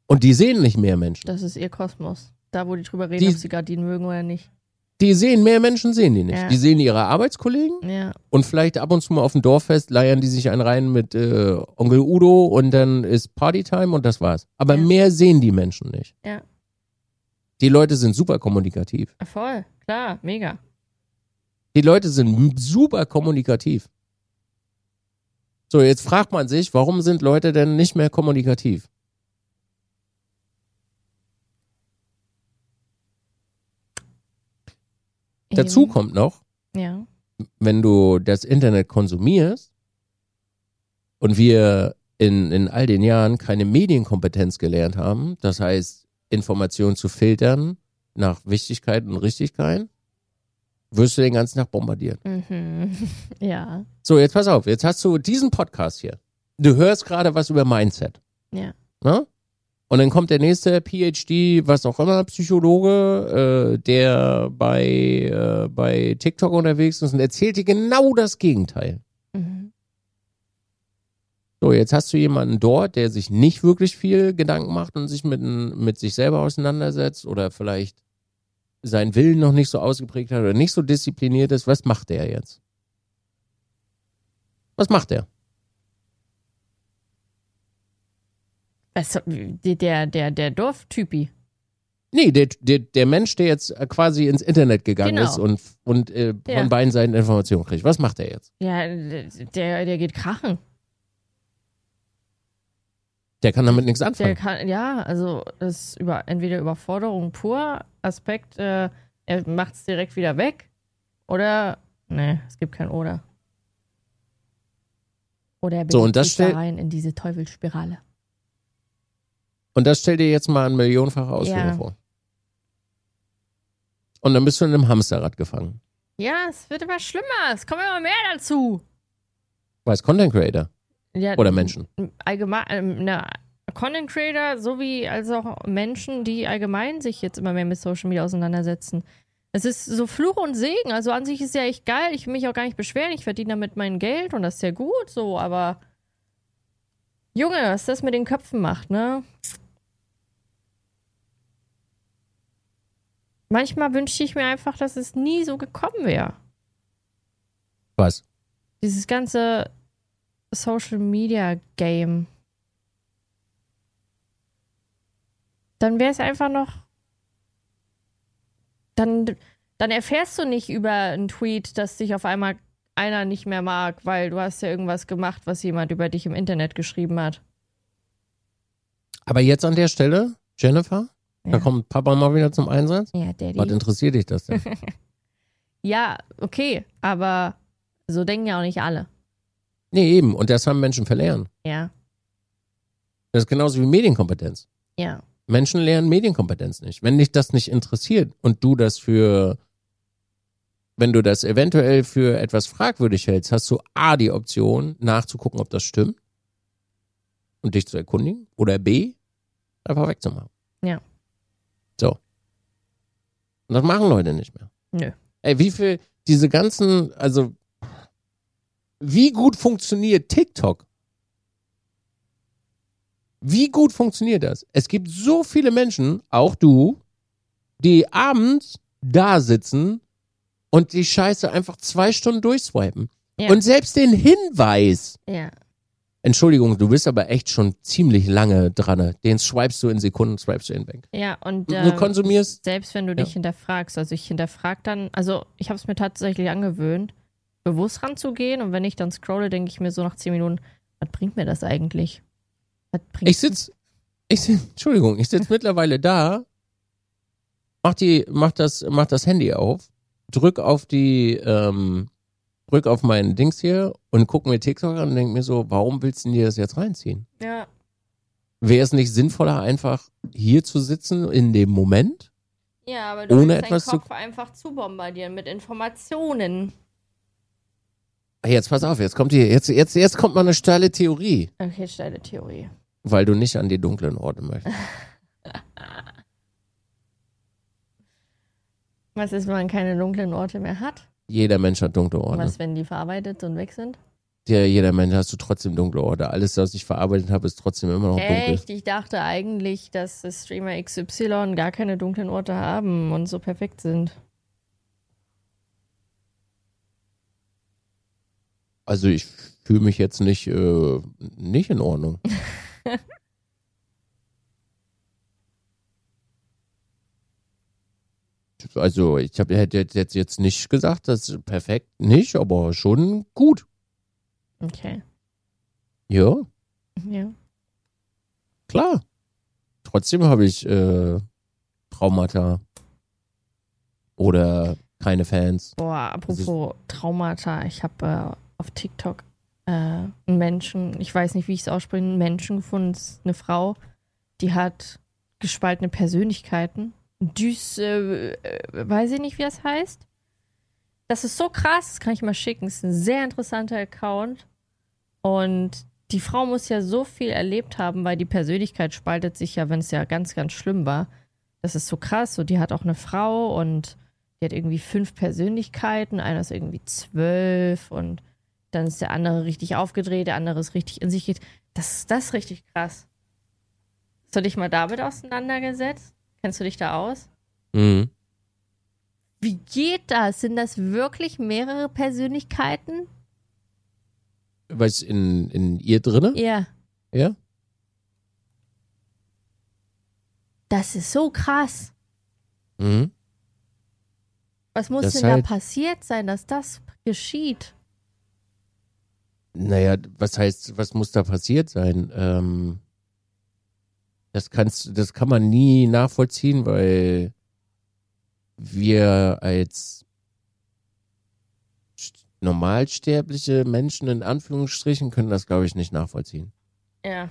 [SPEAKER 1] Und die sehen nicht mehr Menschen.
[SPEAKER 2] Das ist ihr Kosmos. Da, wo die drüber reden,
[SPEAKER 1] Die-
[SPEAKER 2] ob sie Gardinen mögen oder nicht.
[SPEAKER 1] Die sehen mehr Menschen, sehen die nicht.
[SPEAKER 2] Ja.
[SPEAKER 1] Die sehen ihre Arbeitskollegen
[SPEAKER 2] Ja,
[SPEAKER 1] und vielleicht ab und zu mal auf dem Dorffest leiern die sich einen rein mit äh, Onkel Udo und dann ist Partytime und das war's. Aber
[SPEAKER 2] Ja.
[SPEAKER 1] mehr sehen die Menschen nicht.
[SPEAKER 2] ja.
[SPEAKER 1] Die Leute sind super kommunikativ.
[SPEAKER 2] Voll, klar, mega.
[SPEAKER 1] Die Leute sind super kommunikativ. So, jetzt fragt man sich, warum sind Leute denn nicht mehr kommunikativ? Dazu
[SPEAKER 2] Eben.
[SPEAKER 1] kommt noch,
[SPEAKER 2] Ja.
[SPEAKER 1] wenn du das Internet konsumierst und wir in, in all den Jahren keine Medienkompetenz gelernt haben, das heißt, Informationen zu filtern nach Wichtigkeit und Richtigkeit, wirst du den ganzen Tag bombardiert.
[SPEAKER 2] Mhm. Ja.
[SPEAKER 1] So, jetzt pass auf, jetzt hast du diesen Podcast hier. Du hörst gerade was über Mindset.
[SPEAKER 2] Ja.
[SPEAKER 1] Ne? Und dann kommt der nächste PhD, was auch immer, Psychologe, äh, der bei, äh, bei TikTok unterwegs ist und erzählt dir genau das Gegenteil.
[SPEAKER 2] Mhm.
[SPEAKER 1] So, jetzt hast du jemanden dort, der sich nicht wirklich viel Gedanken macht und sich mit, mit sich selber auseinandersetzt oder vielleicht seinen Willen noch nicht so ausgeprägt hat oder nicht so diszipliniert ist, was macht er jetzt? Was macht er?
[SPEAKER 2] Was, der, der, der Dorftypi.
[SPEAKER 1] Nee, der, der, der Mensch, der jetzt äh, quasi ins Internet gegangen
[SPEAKER 2] genau.
[SPEAKER 1] ist und, und äh, von beiden Seiten Informationen kriegt. Was macht er jetzt?
[SPEAKER 2] Ja, der, der geht krachen.
[SPEAKER 1] Der kann damit nichts
[SPEAKER 2] Der
[SPEAKER 1] anfangen.
[SPEAKER 2] kann, ja, also das ist über, entweder Überforderung pur, Aspekt, äh, er macht es direkt wieder weg. Oder, nee, es gibt kein Oder. Oder er
[SPEAKER 1] So, und das
[SPEAKER 2] sich da
[SPEAKER 1] stellt-
[SPEAKER 2] rein in diese Teufelsspirale.
[SPEAKER 1] Und das stell dir jetzt mal in millionenfacher Ausführung
[SPEAKER 2] Ja.
[SPEAKER 1] vor. Und dann bist du in einem Hamsterrad gefangen.
[SPEAKER 2] Ja, es wird immer schlimmer. Es kommen immer mehr dazu.
[SPEAKER 1] Weiß Content Creator
[SPEAKER 2] Ja,
[SPEAKER 1] oder Menschen.
[SPEAKER 2] Allgemein, ähm, na, Content Creator sowie als auch Menschen, die allgemein sich jetzt immer mehr mit Social Media auseinandersetzen. Es ist so Fluch und Segen. Also an sich ist ja echt geil. Ich will mich auch gar nicht beschweren. Ich verdiene damit mein Geld und das ist ja gut so, aber Junge, was das mit den Köpfen macht, ne? Manchmal wünschte ich mir einfach, dass es nie so gekommen wäre.
[SPEAKER 1] Was?
[SPEAKER 2] Dieses ganze Social Media Game. Dann wäre es einfach noch. Dann, dann erfährst du nicht über einen Tweet, dass dich auf einmal einer nicht mehr mag, weil du hast ja irgendwas gemacht, was jemand über dich im Internet geschrieben hat.
[SPEAKER 1] Aber jetzt an der Stelle, Jennifer, da
[SPEAKER 2] Ja.
[SPEAKER 1] kommt Papa mal wieder zum Einsatz.
[SPEAKER 2] Ja,
[SPEAKER 1] Was
[SPEAKER 2] Daddy.
[SPEAKER 1] interessiert dich das denn?
[SPEAKER 2] Ja, okay, aber so denken ja auch nicht alle.
[SPEAKER 1] Nee, eben. Und das haben Menschen verlernt.
[SPEAKER 2] Ja,
[SPEAKER 1] Das ist genauso wie Medienkompetenz.
[SPEAKER 2] ja,
[SPEAKER 1] Menschen lernen Medienkompetenz nicht. Wenn dich das nicht interessiert und du das für, wenn du das eventuell für etwas fragwürdig hältst, hast du A, die Option nachzugucken, ob das stimmt und dich zu erkundigen oder B, einfach wegzumachen.
[SPEAKER 2] Ja.
[SPEAKER 1] So. Und das machen Leute nicht mehr.
[SPEAKER 2] Nö.
[SPEAKER 1] Ey, wie viel, diese ganzen, also, wie gut funktioniert TikTok? Wie gut funktioniert das? Es gibt so viele Menschen, auch du, die abends da sitzen und die Scheiße einfach zwei Stunden durchswipen.
[SPEAKER 2] Ja.
[SPEAKER 1] Und selbst den Hinweis,
[SPEAKER 2] ja.
[SPEAKER 1] Entschuldigung, du bist aber echt schon ziemlich lange dran, den swipest du in Sekunden, swipest du in Bank.
[SPEAKER 2] Ja, und
[SPEAKER 1] Du
[SPEAKER 2] ähm,
[SPEAKER 1] konsumierst,
[SPEAKER 2] selbst wenn du dich
[SPEAKER 1] Ja.
[SPEAKER 2] hinterfragst, also ich hinterfrag dann, also ich habe es mir tatsächlich angewöhnt, bewusst ranzugehen und wenn ich dann scrolle, denke ich mir so nach zehn Minuten, was bringt mir das eigentlich?
[SPEAKER 1] Ich sitz, ich Entschuldigung, ich sitz mittlerweile da, mach die, mach das, mach das Handy auf, drück auf die, ähm, drück auf meinen Dings hier und guck mir TikTok an und denk mir so, warum willst du dir das jetzt reinziehen?
[SPEAKER 2] Ja,
[SPEAKER 1] Wäre es nicht sinnvoller, einfach hier zu sitzen in dem Moment?
[SPEAKER 2] ja aber du
[SPEAKER 1] Ohne
[SPEAKER 2] willst
[SPEAKER 1] etwas zu-
[SPEAKER 2] deinen Kopf einfach zu bombardieren mit Informationen.
[SPEAKER 1] Jetzt pass auf, jetzt kommt hier, jetzt, jetzt, jetzt kommt mal eine steile Theorie,
[SPEAKER 2] Okay, steile Theorie.
[SPEAKER 1] weil du nicht an die dunklen Orte möchtest.
[SPEAKER 2] Was ist, wenn man keine dunklen Orte mehr hat?
[SPEAKER 1] Jeder Mensch hat dunkle Orte.
[SPEAKER 2] Was, wenn die verarbeitet und weg sind?
[SPEAKER 1] Ja, jeder Mensch hast du trotzdem dunkle Orte. Alles, was ich verarbeitet habe, ist trotzdem immer noch dunkel.
[SPEAKER 2] Echt? Ich dachte eigentlich, dass das Streamer XY gar keine dunklen Orte haben und so perfekt sind.
[SPEAKER 1] Also ich fühle mich jetzt nicht, äh, nicht in Ordnung. also ich hab, hätte jetzt, jetzt nicht gesagt, das ist perfekt nicht, aber schon gut.
[SPEAKER 2] Okay.
[SPEAKER 1] Ja,
[SPEAKER 2] Ja.
[SPEAKER 1] klar. Trotzdem habe ich äh, Traumata oder keine Fans.
[SPEAKER 2] Boah, apropos Traumata, ich habe äh, auf TikTok äh, einen Menschen, ich weiß nicht, wie ich es ausspreche, einen Menschen gefunden, eine Frau, die hat gespaltene Persönlichkeiten. Düs, äh, weiß ich nicht, wie das heißt. Das ist so krass, das kann ich mal schicken. Das ist ein sehr interessanter Account. Und die Frau muss ja so viel erlebt haben, weil die Persönlichkeit spaltet sich ja, wenn es ja ganz, ganz schlimm war. Das ist so krass. So, die hat auch eine Frau und die hat irgendwie fünf Persönlichkeiten, einer ist irgendwie zwölf und dann ist der andere richtig aufgedreht, der andere ist richtig in sich geht. Das, das ist richtig krass. Hast du dich mal damit auseinandergesetzt? Kennst du dich da aus?
[SPEAKER 1] Mhm.
[SPEAKER 2] Wie geht das? Sind das wirklich mehrere Persönlichkeiten?
[SPEAKER 1] Was in, in ihr drinne?
[SPEAKER 2] Ja.
[SPEAKER 1] Ja.
[SPEAKER 2] Das ist so krass.
[SPEAKER 1] Mhm.
[SPEAKER 2] Was muss
[SPEAKER 1] Das
[SPEAKER 2] denn
[SPEAKER 1] halt-
[SPEAKER 2] da passiert sein, dass das geschieht?
[SPEAKER 1] Naja, was heißt, was muss da passiert sein? Ähm, das kannst, das kann man nie nachvollziehen, weil wir als st- normalsterbliche Menschen in Anführungsstrichen können das, glaube ich, nicht nachvollziehen.
[SPEAKER 2] Ja.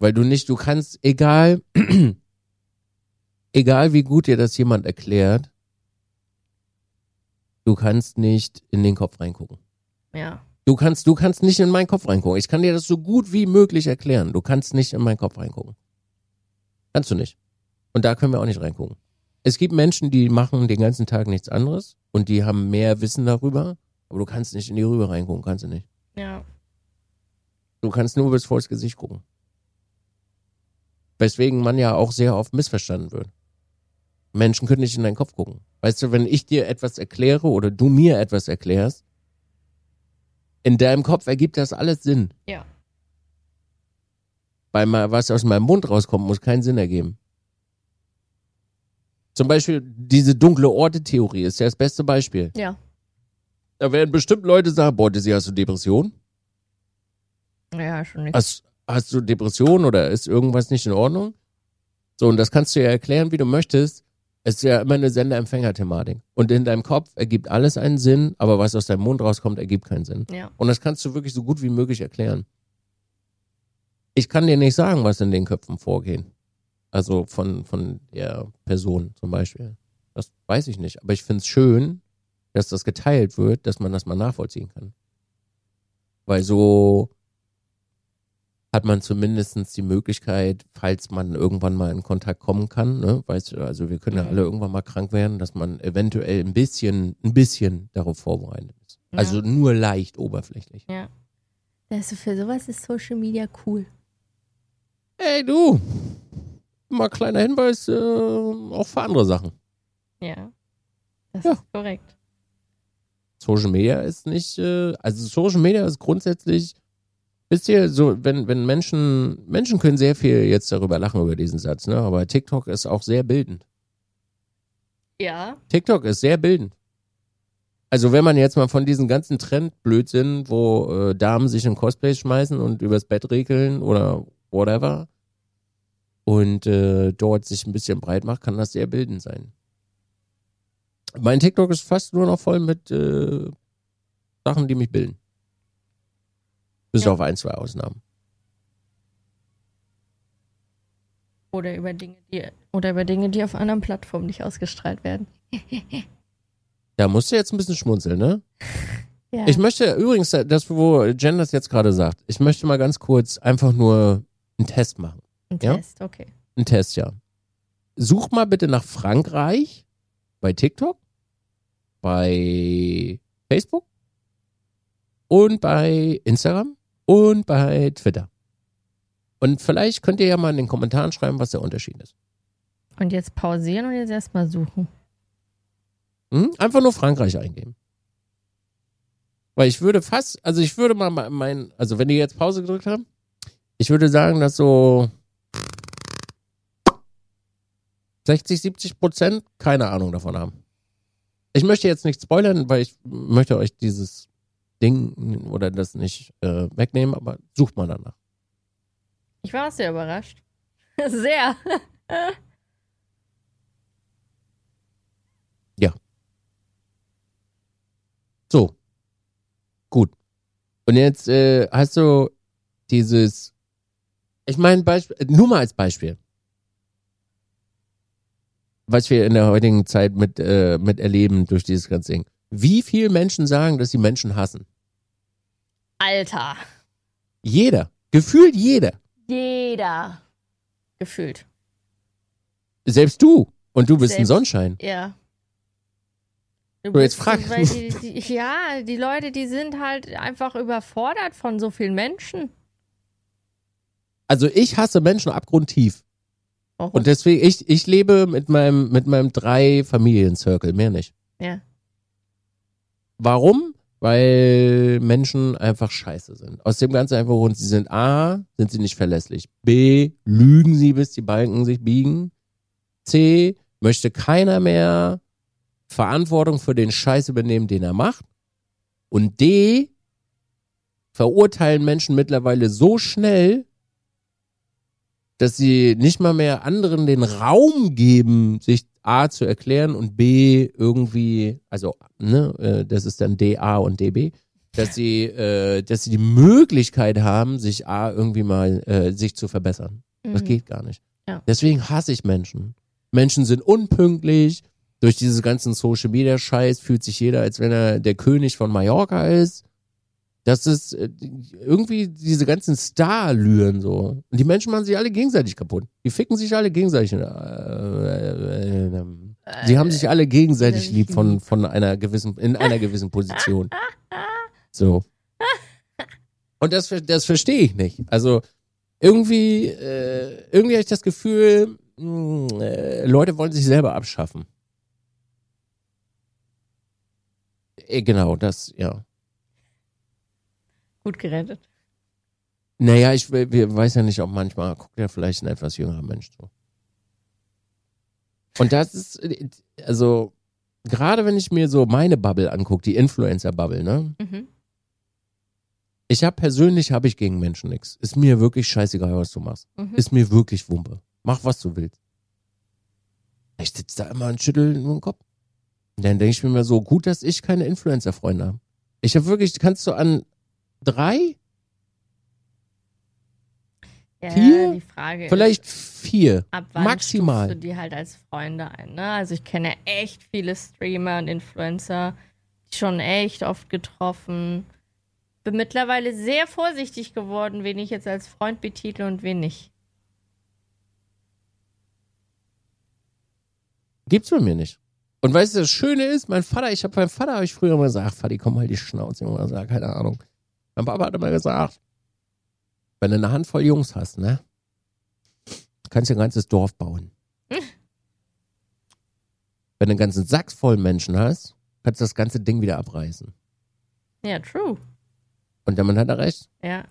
[SPEAKER 1] Weil du nicht, du kannst, egal, egal wie gut dir das jemand erklärt, du kannst nicht in den Kopf reingucken.
[SPEAKER 2] Ja.
[SPEAKER 1] Du kannst, du kannst nicht in meinen Kopf reingucken. Ich kann dir das so gut wie möglich erklären. Du kannst nicht in meinen Kopf reingucken. Kannst du nicht. Und da können wir auch nicht reingucken. Es gibt Menschen, die machen den ganzen Tag nichts anderes und die haben mehr Wissen darüber, aber du kannst nicht in die Rübe reingucken, kannst du nicht.
[SPEAKER 2] Ja.
[SPEAKER 1] Du kannst nur bis vors Gesicht gucken. Weswegen man ja auch sehr oft missverstanden wird. Menschen können nicht in deinen Kopf gucken. Weißt du, wenn ich dir etwas erkläre oder du mir etwas erklärst, in deinem Kopf ergibt das alles Sinn.
[SPEAKER 2] Ja.
[SPEAKER 1] Weil mal was aus meinem Mund rauskommt, muss keinen Sinn ergeben. Zum Beispiel diese dunkle Orte-Theorie ist ja das beste Beispiel.
[SPEAKER 2] Ja.
[SPEAKER 1] Da werden bestimmt Leute sagen, boah, Dizzy, hast du Depression?
[SPEAKER 2] Ja, schon nicht.
[SPEAKER 1] Hast, hast du Depression oder ist irgendwas nicht in Ordnung? So, und das kannst du ja erklären, wie du möchtest. Es ist ja immer eine Sender-Empfänger-Thematik. Und in deinem Kopf ergibt alles einen Sinn, aber was aus deinem Mund rauskommt, ergibt keinen Sinn.
[SPEAKER 2] Ja.
[SPEAKER 1] Und das kannst du wirklich so gut wie möglich erklären. Ich kann dir nicht sagen, was in den Köpfen vorgeht. Also von, von der Person zum Beispiel. Das weiß ich nicht. Aber ich finde es schön, dass das geteilt wird, dass man das mal nachvollziehen kann. Weil so hat man zumindest die Möglichkeit, falls man irgendwann mal in Kontakt kommen kann, ne, weißt du, also wir können ja
[SPEAKER 2] Mhm.
[SPEAKER 1] alle irgendwann mal krank werden, dass man eventuell ein bisschen, ein bisschen darauf vorbereitet ist.
[SPEAKER 2] Ja.
[SPEAKER 1] Also nur leicht oberflächlich.
[SPEAKER 2] Ja. Also für sowas ist Social Media cool.
[SPEAKER 1] Ey, du, mal kleiner Hinweis, äh, auch für andere Sachen.
[SPEAKER 2] Ja. Das
[SPEAKER 1] Ja.
[SPEAKER 2] ist korrekt.
[SPEAKER 1] Social Media ist nicht, äh, also Social Media ist grundsätzlich, wisst ihr, so, wenn, wenn Menschen, Menschen können sehr viel jetzt darüber lachen über diesen Satz, ne, aber TikTok ist auch sehr bildend.
[SPEAKER 2] Ja.
[SPEAKER 1] TikTok ist sehr bildend. Also wenn man jetzt mal von diesen ganzen Trendblödsinn, wo äh, Damen sich in Cosplays schmeißen und übers Bett regeln oder whatever und äh, dort sich ein bisschen breit macht, kann das sehr bildend sein. Mein TikTok ist fast nur noch voll mit äh, Sachen, die mich bilden. Bis
[SPEAKER 2] Ja.
[SPEAKER 1] auf ein, zwei Ausnahmen.
[SPEAKER 2] Oder über Dinge, die oder über Dinge, die auf anderen Plattformen nicht ausgestrahlt werden.
[SPEAKER 1] Da musst du jetzt ein bisschen schmunzeln, ne?
[SPEAKER 2] Ja.
[SPEAKER 1] Ich möchte übrigens, das, wo Jen das jetzt gerade sagt, ich möchte mal ganz kurz einfach nur einen Test machen.
[SPEAKER 2] Ein
[SPEAKER 1] ja?
[SPEAKER 2] Test, okay.
[SPEAKER 1] Ein Test, ja. Such mal bitte nach Frankreich bei TikTok, bei Facebook und bei Instagram und bei Twitter. Und vielleicht könnt ihr ja mal in den Kommentaren schreiben, was der Unterschied ist.
[SPEAKER 2] Und jetzt pausieren und jetzt erstmal suchen.
[SPEAKER 1] Hm? Einfach nur Frankreich eingeben. Weil ich würde fast, also ich würde mal mein, also wenn die jetzt Pause gedrückt haben, ich würde sagen, dass so 60, 70 Prozent keine Ahnung davon haben. Ich möchte jetzt nicht spoilern, weil ich möchte euch dieses Ding oder das nicht äh, wegnehmen, aber sucht mal danach.
[SPEAKER 2] Ich war sehr überrascht. Sehr.
[SPEAKER 1] So. Gut. Und jetzt äh, hast du dieses, ich meine, Beispiel, nur mal als Beispiel. Was wir in der heutigen Zeit mit, äh, mit erleben durch dieses ganze Ding. Wie viele Menschen sagen, dass sie Menschen hassen?
[SPEAKER 2] Alter.
[SPEAKER 1] Jeder. Gefühlt jeder.
[SPEAKER 2] Jeder. Gefühlt.
[SPEAKER 1] Selbst du. Und du bist ein
[SPEAKER 2] Selbst.
[SPEAKER 1] Sonnenschein.
[SPEAKER 2] Ja. Du
[SPEAKER 1] So, jetzt frag-
[SPEAKER 2] die, die, ja, die Leute, die sind halt einfach überfordert von so vielen Menschen.
[SPEAKER 1] Also ich hasse Menschen abgrundtief.
[SPEAKER 2] Warum?
[SPEAKER 1] Und deswegen, ich, ich lebe mit meinem, mit meinem drei Familien-Circle, mehr nicht.
[SPEAKER 2] ja.
[SPEAKER 1] Warum? Weil Menschen einfach scheiße sind. Aus dem ganzen einfachen Grund, sie sind A, sind sie nicht verlässlich. B, lügen sie, bis die Balken sich biegen. C, möchte keiner mehr Verantwortung für den Scheiß übernehmen, den er macht. Und D, verurteilen Menschen mittlerweile so schnell, dass sie nicht mal mehr anderen den Raum geben, sich A zu erklären und B irgendwie, also, ne, äh, das ist dann DA und DB, dass sie, äh, dass sie die Möglichkeit haben, sich A irgendwie mal äh, sich zu verbessern. Das
[SPEAKER 2] Mhm.
[SPEAKER 1] geht gar nicht.
[SPEAKER 2] Ja.
[SPEAKER 1] Deswegen hasse ich Menschen. Menschen sind unpünktlich. Durch diese ganzen Social Media Scheiß fühlt sich jeder, als wenn er der König von Mallorca ist. Das ist äh, irgendwie diese ganzen Star-Lüren so. Und die Menschen machen sich alle gegenseitig kaputt. Die ficken sich alle gegenseitig. Äh, äh, sie haben sich alle gegenseitig lieb von, von einer gewissen, in einer gewissen Position. So. Und das, das verstehe ich nicht. Also irgendwie, äh, irgendwie habe ich das Gefühl, mh, äh, Leute wollen sich selber abschaffen. Äh, Genau, das, ja.
[SPEAKER 2] Gut gerettet.
[SPEAKER 1] Naja, ich we- we- weiß ja nicht, ob manchmal guckt ja vielleicht ein etwas jüngerer Mensch zu. Und das ist, also, gerade wenn ich mir so meine Bubble angucke, die Influencer-Bubble, ne?
[SPEAKER 2] Mhm.
[SPEAKER 1] Ich habe persönlich habe ich gegen Menschen nichts. Ist mir wirklich scheißegal, was du machst.
[SPEAKER 2] Mhm.
[SPEAKER 1] Ist mir wirklich Wumpe. Mach, was du willst. Ich sitze da immer und schüttel nur den Kopf. Und dann denke ich mir mal so, gut, dass ich keine Influencer-Freunde habe. Ich habe wirklich, kannst du an drei,
[SPEAKER 2] Ja,
[SPEAKER 1] Vier? vielleicht
[SPEAKER 2] ist,
[SPEAKER 1] vier.
[SPEAKER 2] ab wann
[SPEAKER 1] maximal.
[SPEAKER 2] du die halt als Freunde ein, ne? Also ich kenne echt viele Streamer und Influencer, die schon echt oft getroffen. Bin mittlerweile sehr vorsichtig geworden, wen ich jetzt als Freund betitle und wen nicht.
[SPEAKER 1] Gibt's bei mir nicht. Und weißt du, das Schöne ist, mein Vater, ich habe meinem Vater, habe ich früher immer gesagt, ach, Vati, komm mal die Schnauze, Junge, sag, keine Ahnung. Mein Papa hat immer gesagt, wenn du eine Handvoll Jungs hast, ne, kannst du ein ganzes Dorf bauen. Wenn du einen ganzen Sack voll Menschen hast, kannst du das ganze Ding wieder abreißen.
[SPEAKER 2] Ja, true.
[SPEAKER 1] Und damit hat er recht.
[SPEAKER 2] Ja.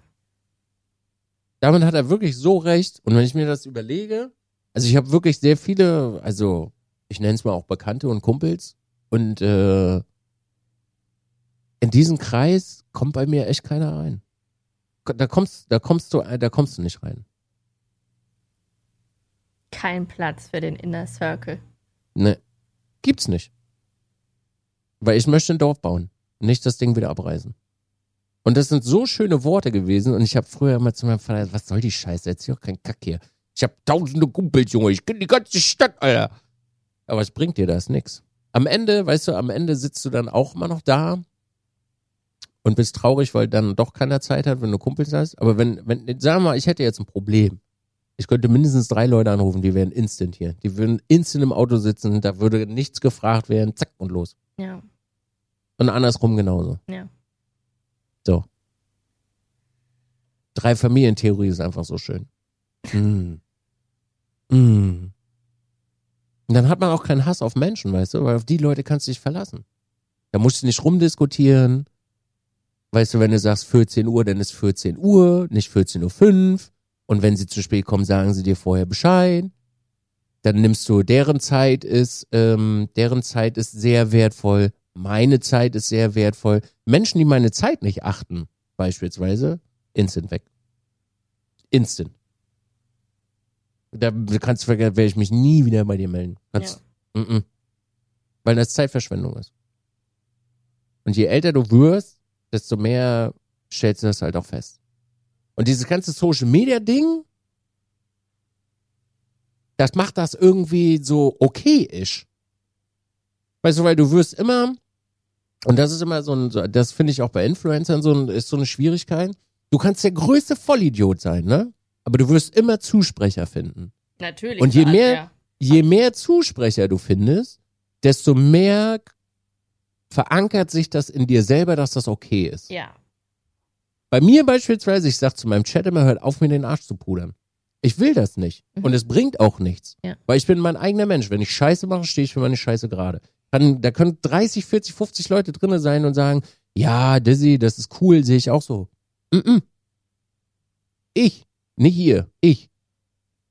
[SPEAKER 1] Damit hat er wirklich so recht. Und wenn ich mir das überlege, also ich habe wirklich sehr viele, also ich nenne es mal auch Bekannte und Kumpels. Und äh, in diesen Kreis kommt bei mir echt keiner rein. Da kommst, da kommst du, da kommst du nicht rein.
[SPEAKER 2] Kein Platz für den Inner Circle.
[SPEAKER 1] Ne, gibt's nicht. Weil ich möchte ein Dorf bauen, nicht das Ding wieder abreißen. Und das sind so schöne Worte gewesen. Und ich habe früher immer zu meinem Vater gesagt, was soll die Scheiße? Jetzt hier auch kein Kack hier. Ich habe tausende Kumpels, Junge. Ich kenne die ganze Stadt, Alter. Aber was bringt dir das? Nix. Am Ende, weißt du, am Ende sitzt du dann auch immer noch da und bist traurig, weil dann doch keiner Zeit hat, wenn du Kumpels hast. Aber wenn, wenn, wir mal, ich hätte jetzt ein Problem. Ich könnte mindestens drei Leute anrufen, die wären instant hier. Die würden instant im Auto sitzen, da würde nichts gefragt werden, zack und los.
[SPEAKER 2] Ja.
[SPEAKER 1] Und andersrum genauso.
[SPEAKER 2] Ja.
[SPEAKER 1] So. Drei Familientheorie ist einfach so schön. Mm. Mm. Und dann hat man auch keinen Hass auf Menschen, weißt du, weil auf die Leute kannst du dich verlassen. Da musst du nicht rumdiskutieren. Weißt du, wenn du sagst 14 Uhr, dann ist 14 Uhr, nicht 14.05 Uhr. Und wenn sie zu spät kommen, sagen sie dir vorher Bescheid. Dann nimmst du, deren Zeit ist, ähm, deren Zeit ist sehr wertvoll. Meine Zeit ist sehr wertvoll. Menschen, die meine Zeit nicht achten, beispielsweise, instant weg. Instant. Da kannst du vergessen, werde ich mich nie wieder bei dir melden. Kannst, mm -mm. Weil das Zeitverschwendung ist. Und je älter du wirst, desto mehr stellst du das halt auch fest. Und dieses ganze Social Media Ding, das macht das irgendwie so okay-ish. Weißt du, weil du wirst immer, und das ist immer so ein, das finde ich auch bei Influencern so ein, ist so eine Schwierigkeit. Du kannst der größte Vollidiot sein, ne? Aber du wirst immer Zusprecher finden.
[SPEAKER 2] Natürlich.
[SPEAKER 1] Und je mehr-. Je mehr Zusprecher du findest, desto mehr verankert sich das in dir selber, dass das okay ist.
[SPEAKER 2] Ja.
[SPEAKER 1] Bei mir beispielsweise, ich sag zu meinem Chat immer, hört auf, mir den Arsch zu pudern. Ich will das nicht.
[SPEAKER 2] Mhm.
[SPEAKER 1] Und es bringt auch nichts.
[SPEAKER 2] Ja.
[SPEAKER 1] Weil ich bin mein eigener Mensch. Wenn ich Scheiße mache, stehe ich für meine Scheiße gerade. Kann, da können 30, 40, 50 Leute drinne sein und sagen, ja, Dizzy, das ist cool, sehe ich auch so. Mm -mm. Ich, nicht ihr, ich.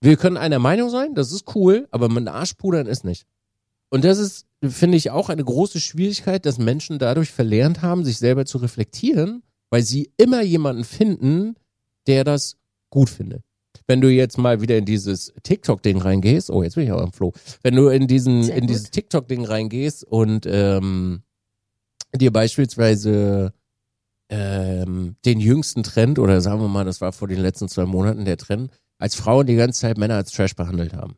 [SPEAKER 1] Wir können einer Meinung sein, das ist cool, aber mit Arschpudern ist nicht. Und das ist, finde ich, auch eine große Schwierigkeit, dass Menschen dadurch verlernt haben, sich selber zu reflektieren, weil sie immer jemanden finden, der das gut findet. Wenn du jetzt mal wieder in dieses TikTok-Ding reingehst, oh, jetzt bin ich auch am Floh. Wenn du in diesen, in dieses TikTok-Ding reingehst und ähm, dir beispielsweise ähm, den jüngsten Trend, oder sagen wir mal, das war vor den letzten zwei Monaten der Trend, als Frauen die ganze Zeit Männer als Trash behandelt haben.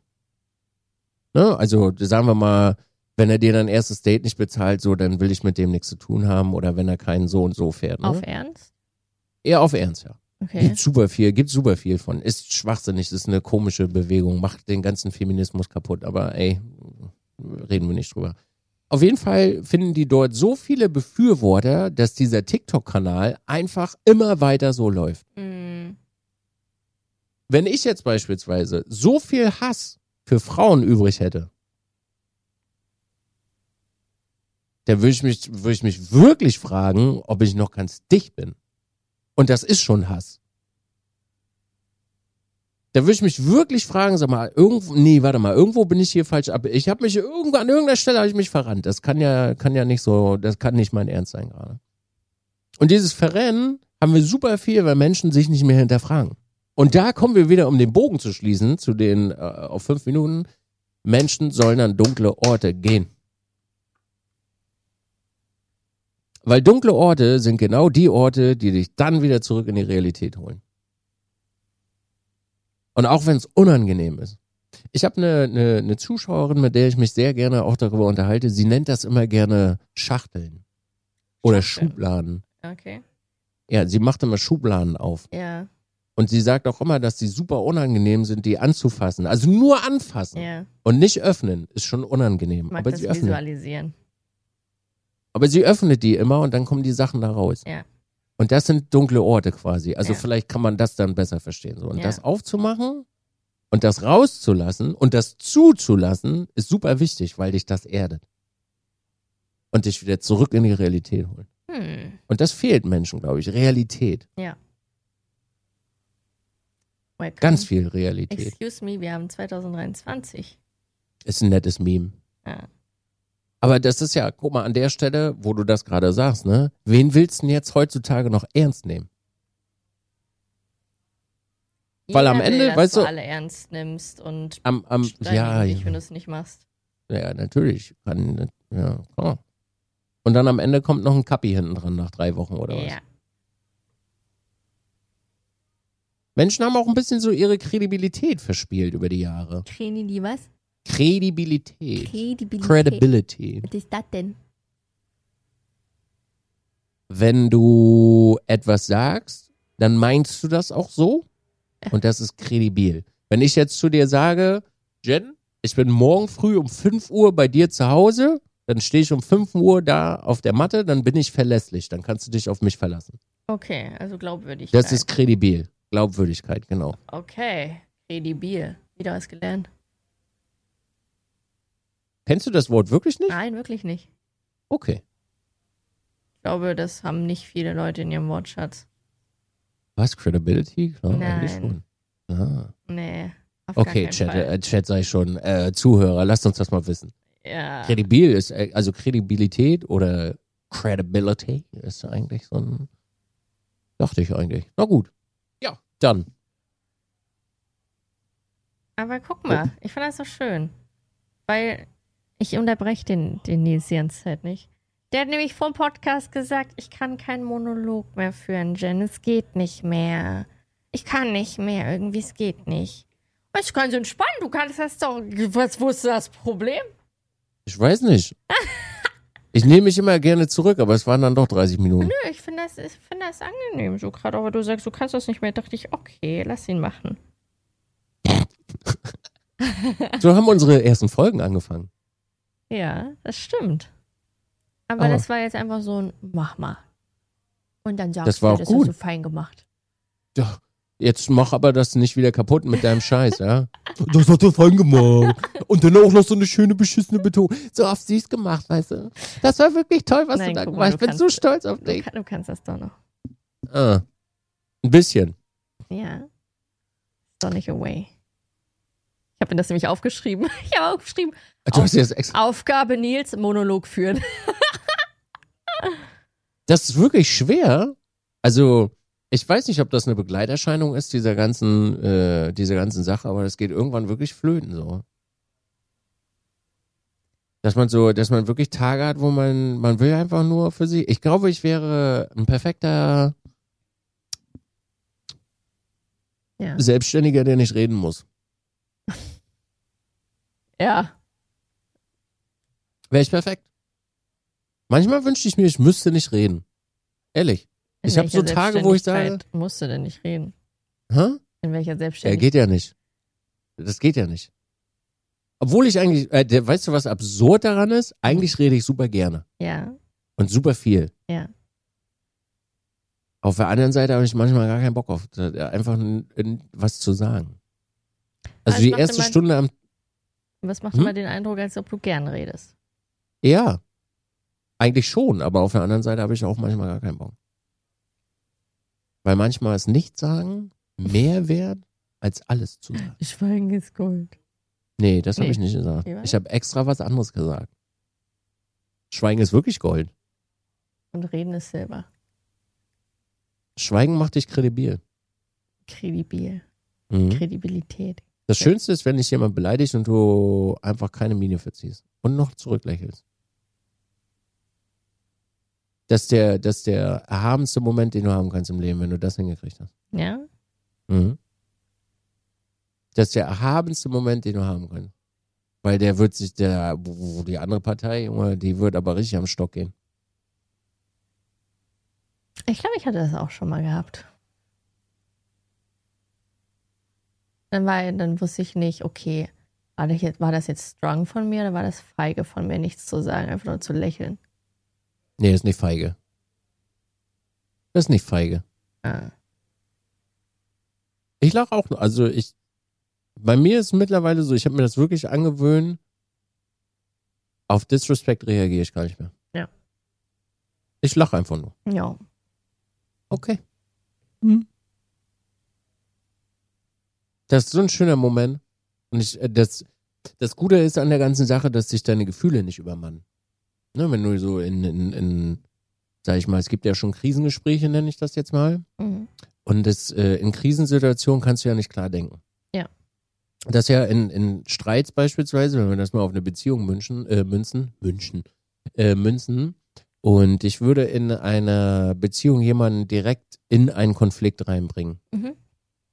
[SPEAKER 1] Ne? Also sagen wir mal, wenn er dir dein erstes Date nicht bezahlt, so, dann will ich mit dem nichts zu tun haben oder wenn er keinen so und so fährt. Ne?
[SPEAKER 2] Auf Ernst?
[SPEAKER 1] Eher auf Ernst, ja.
[SPEAKER 2] Okay.
[SPEAKER 1] Gibt super viel, gibt super viel von. Ist schwachsinnig, ist eine komische Bewegung, macht den ganzen Feminismus kaputt, aber ey, reden wir nicht drüber. Auf jeden Fall finden die dort so viele Befürworter, dass dieser TikTok-Kanal einfach immer weiter so läuft.
[SPEAKER 2] Mm,
[SPEAKER 1] Wenn ich jetzt beispielsweise so viel Hass für Frauen übrig hätte, dann würde ich mich, würde ich mich wirklich fragen, ob ich noch ganz dicht bin. Und das ist schon Hass. Da würde ich mich wirklich fragen, sag mal, irgendwo, nee, warte mal, irgendwo bin ich hier falsch ab. Ich habe mich irgendwo an irgendeiner Stelle habe ich mich verrannt. Das kann ja, kann ja nicht so, das kann nicht mein Ernst sein gerade. Und dieses Verrennen haben wir super viel, weil Menschen sich nicht mehr hinterfragen. Und da kommen wir wieder, um den Bogen zu schließen, zu den äh, auf fünf Minuten. Menschen sollen an dunkle Orte gehen. Weil dunkle Orte sind genau die Orte, die dich dann wieder zurück in die Realität holen. Und auch wenn es unangenehm ist. Ich habe eine, eine, eine Zuschauerin, mit der ich mich sehr gerne auch darüber unterhalte. Sie nennt das immer gerne Schachteln oder
[SPEAKER 2] Schachteln.
[SPEAKER 1] Schubladen.
[SPEAKER 2] okay.
[SPEAKER 1] Ja, sie macht immer Schubladen auf.
[SPEAKER 2] Ja,
[SPEAKER 1] Und sie sagt auch immer, dass die super unangenehm sind, die anzufassen. Also nur anfassen
[SPEAKER 2] ja.
[SPEAKER 1] und nicht öffnen ist schon unangenehm.
[SPEAKER 2] Ich mag
[SPEAKER 1] Aber
[SPEAKER 2] das
[SPEAKER 1] sie öffnet.
[SPEAKER 2] visualisieren.
[SPEAKER 1] Aber sie öffnet die immer und dann kommen die Sachen da raus.
[SPEAKER 2] Ja.
[SPEAKER 1] Und das sind dunkle Orte quasi. Also
[SPEAKER 2] Ja.
[SPEAKER 1] vielleicht kann man das dann besser verstehen. So. Und
[SPEAKER 2] Ja.
[SPEAKER 1] das aufzumachen und das rauszulassen und das zuzulassen, ist super wichtig, weil dich das erdet. Und dich wieder zurück in die Realität holt.
[SPEAKER 2] Hm.
[SPEAKER 1] Und das fehlt Menschen, glaube ich. Realität.
[SPEAKER 2] Welcome.
[SPEAKER 1] Ganz viel Realität.
[SPEAKER 2] Excuse me, wir haben 2023.
[SPEAKER 1] Ist ein nettes Meme.
[SPEAKER 2] Ja.
[SPEAKER 1] Aber das ist ja, guck mal, an der Stelle, wo du das gerade sagst, ne? Wen willst du denn jetzt heutzutage noch ernst nehmen? Weil am
[SPEAKER 2] Jeder
[SPEAKER 1] Ende,
[SPEAKER 2] will, dass
[SPEAKER 1] weißt
[SPEAKER 2] du
[SPEAKER 1] du-
[SPEAKER 2] alle ernst nimmst und
[SPEAKER 1] Am, am, ja,
[SPEAKER 2] dich,
[SPEAKER 1] ja.
[SPEAKER 2] wenn du es nicht machst.
[SPEAKER 1] Ja, natürlich. Kann, ja, klar. Und dann am Ende kommt noch ein Kappi hinten dran nach drei Wochen oder was.
[SPEAKER 2] Ja.
[SPEAKER 1] Menschen haben auch ein bisschen so ihre Kredibilität verspielt über die Jahre.
[SPEAKER 2] Training die was?
[SPEAKER 1] Kredibilität.
[SPEAKER 2] Credibility.
[SPEAKER 1] Credibility.
[SPEAKER 2] Was ist das denn?
[SPEAKER 1] Wenn du etwas sagst, dann meinst du das auch so. Und das ist kredibil. Wenn ich jetzt zu dir sage, Jen, ich bin morgen früh um 5 Uhr bei dir zu Hause, dann stehe ich um 5 Uhr da auf der Matte, dann bin ich verlässlich. Dann kannst du dich auf mich verlassen.
[SPEAKER 2] Okay, also glaubwürdig.
[SPEAKER 1] Das ist kredibil. Glaubwürdigkeit, genau.
[SPEAKER 2] Okay, kredibil. Wieder was gelernt.
[SPEAKER 1] Kennst du das Wort wirklich nicht?
[SPEAKER 2] Nein, wirklich nicht.
[SPEAKER 1] Okay.
[SPEAKER 2] Ich glaube, das haben nicht viele Leute in ihrem Wortschatz.
[SPEAKER 1] Was? Credibility? Klar, eigentlich
[SPEAKER 2] Nein.
[SPEAKER 1] schon. Ah.
[SPEAKER 2] Nee.
[SPEAKER 1] Okay, Chat, äh, Chat sei schon. Äh, Zuhörer, lasst uns das mal wissen.
[SPEAKER 2] Ja.
[SPEAKER 1] Kredibil ist, äh, also Kredibilität oder Credibility ist eigentlich so ein. Dachte ich eigentlich. Na gut. Ja, dann.
[SPEAKER 2] Aber guck mal, ich fand das so schön. Weil ich unterbreche den, den Nils die ganze Zeit nicht. Der hat nämlich vor dem Podcast gesagt, ich kann keinen Monolog mehr führen, Jen. Es geht nicht mehr. Ich kann nicht mehr. Irgendwie, es geht nicht. Ich kann so entspannen. Du kannst das doch. Was, wo ist das Problem?
[SPEAKER 1] Ich weiß nicht. Ich nehme mich immer gerne zurück, aber es waren dann doch 30 Minuten.
[SPEAKER 2] Nö, ich finde das, ich find das angenehm. So gerade, aber du sagst, du kannst das nicht mehr. Dachte ich, okay, lass ihn machen.
[SPEAKER 1] So haben unsere ersten Folgen angefangen.
[SPEAKER 2] Ja, das stimmt. Aber
[SPEAKER 1] Aber-
[SPEAKER 2] das war jetzt einfach so ein Mach mal. Und dann sagst
[SPEAKER 1] Das war
[SPEAKER 2] du, das
[SPEAKER 1] gut.
[SPEAKER 2] hast du fein gemacht.
[SPEAKER 1] Ja, jetzt mach aber das nicht wieder kaputt mit deinem Scheiß, ja? Das hat er fein gemacht. Und dann auch noch so eine schöne beschissene Betonung. So oft süß gemacht, weißt du? Das war wirklich toll, was
[SPEAKER 2] Nein,
[SPEAKER 1] du da gemacht hast.
[SPEAKER 2] du
[SPEAKER 1] Ich bin
[SPEAKER 2] kannst-
[SPEAKER 1] so stolz auf
[SPEAKER 2] Du,
[SPEAKER 1] dich.
[SPEAKER 2] kann, du kannst das doch noch.
[SPEAKER 1] Ah, ein bisschen.
[SPEAKER 2] Ja. Ist doch nicht away. habe mir das nämlich aufgeschrieben. Ich habe aufgeschrieben.
[SPEAKER 1] Du hast jetzt extra.
[SPEAKER 2] Aufgabe Nils, Monolog führen.
[SPEAKER 1] Das ist wirklich schwer. Also, ich weiß nicht, ob das eine Begleiterscheinung ist, dieser ganzen, äh, dieser ganzen Sache, aber das geht irgendwann wirklich flöten so. Dass man so, dass man wirklich Tage hat, wo man, man will einfach nur für sie. Ich glaube, ich wäre ein perfekter
[SPEAKER 2] Ja.
[SPEAKER 1] Selbstständiger, der nicht reden muss.
[SPEAKER 2] Ja.
[SPEAKER 1] Wäre ich perfekt. Manchmal wünschte ich mir, ich müsste nicht reden. Ehrlich.
[SPEAKER 2] In
[SPEAKER 1] Ich hab so Tage, wo ich sage-
[SPEAKER 2] Musst du denn nicht reden?
[SPEAKER 1] Hä?
[SPEAKER 2] In welcher Selbstständigkeit?
[SPEAKER 1] geht ja nicht. Das geht ja nicht. Obwohl ich eigentlich, äh, der, weißt du, was absurd daran ist? Eigentlich rede ich super gerne
[SPEAKER 2] Ja,
[SPEAKER 1] und super viel.
[SPEAKER 2] ja.
[SPEAKER 1] Auf der anderen Seite habe ich manchmal gar keinen Bock auf, einfach was zu sagen. Also
[SPEAKER 2] Also
[SPEAKER 1] die erste Stunde am,
[SPEAKER 2] was macht
[SPEAKER 1] Hm?
[SPEAKER 2] immer den Eindruck, als ob du gern redest?
[SPEAKER 1] Ja, eigentlich schon, aber auf der anderen Seite habe ich auch manchmal gar keinen Bock. Weil manchmal ist nichts sagen mehr wert, als alles zu sagen.
[SPEAKER 2] Schweigen ist Gold.
[SPEAKER 1] Nee, das habe
[SPEAKER 2] Nee.
[SPEAKER 1] ich nicht gesagt. Ich habe extra was anderes gesagt. Schweigen ist wirklich Gold.
[SPEAKER 2] Und reden ist Silber.
[SPEAKER 1] Schweigen macht dich kredibil.
[SPEAKER 2] Kredibil.
[SPEAKER 1] Mhm.
[SPEAKER 2] Kredibilität.
[SPEAKER 1] Das Schönste ist, wenn dich jemand beleidigt und du einfach keine Miene verziehst und noch zurücklächelst. Das ist der, das ist der erhabenste Moment, den du haben kannst im Leben, wenn du das hingekriegt hast.
[SPEAKER 2] Ja?
[SPEAKER 1] Mhm. Das ist der erhabenste Moment, den du haben kannst. Weil der wird sich, der, die andere Partei, Junge, die wird aber richtig am Stock gehen.
[SPEAKER 2] Ich glaube, ich hatte das auch schon mal gehabt. Dann, war, dann wusste ich nicht, okay, war das, jetzt, war das jetzt strong von mir oder war das feige von mir, nichts zu sagen, einfach nur zu lächeln?
[SPEAKER 1] Nee, ist nicht feige. Das ist nicht feige.
[SPEAKER 2] Ah.
[SPEAKER 1] Ich lache auch, nur. also ich, bei mir ist es mittlerweile so, ich habe mir das wirklich angewöhnt, auf Disrespect reagiere ich gar nicht mehr.
[SPEAKER 2] Ja.
[SPEAKER 1] Ich lache einfach nur.
[SPEAKER 2] Ja.
[SPEAKER 1] Okay. Hm. Das ist so ein schöner Moment. Und ich, äh, das, das Gute ist an der ganzen Sache, dass sich deine Gefühle nicht übermannen. Ne, wenn du so in, in, in, sag ich mal, es gibt ja schon Krisengespräche, nenne ich das jetzt mal.
[SPEAKER 2] Mhm.
[SPEAKER 1] Und das, äh, in Krisensituationen kannst du ja nicht klar denken.
[SPEAKER 2] Ja.
[SPEAKER 1] Das ja in, in Streits beispielsweise, wenn wir das mal auf eine Beziehung münchen, äh, münzen, münchen, äh, münzen. Und ich würde in einer Beziehung jemanden direkt in einen Konflikt reinbringen.
[SPEAKER 2] Mhm.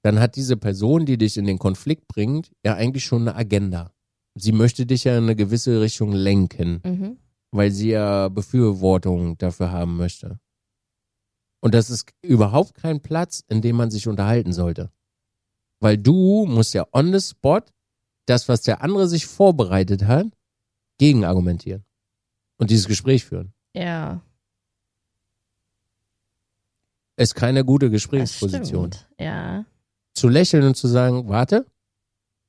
[SPEAKER 1] Dann hat diese Person, die dich in den Konflikt bringt, ja eigentlich schon eine Agenda. Sie möchte dich ja in eine gewisse Richtung lenken
[SPEAKER 2] Mhm.
[SPEAKER 1] Weil sie ja Befürwortung dafür haben möchte. Und das ist überhaupt kein Platz, in dem man sich unterhalten sollte. Weil du musst ja on the spot das, was der andere sich vorbereitet hat, gegen argumentieren. Und dieses Gespräch führen.
[SPEAKER 2] Ja,
[SPEAKER 1] Ist keine gute Gesprächsposition.
[SPEAKER 2] Ja.
[SPEAKER 1] Zu lächeln und zu sagen, warte,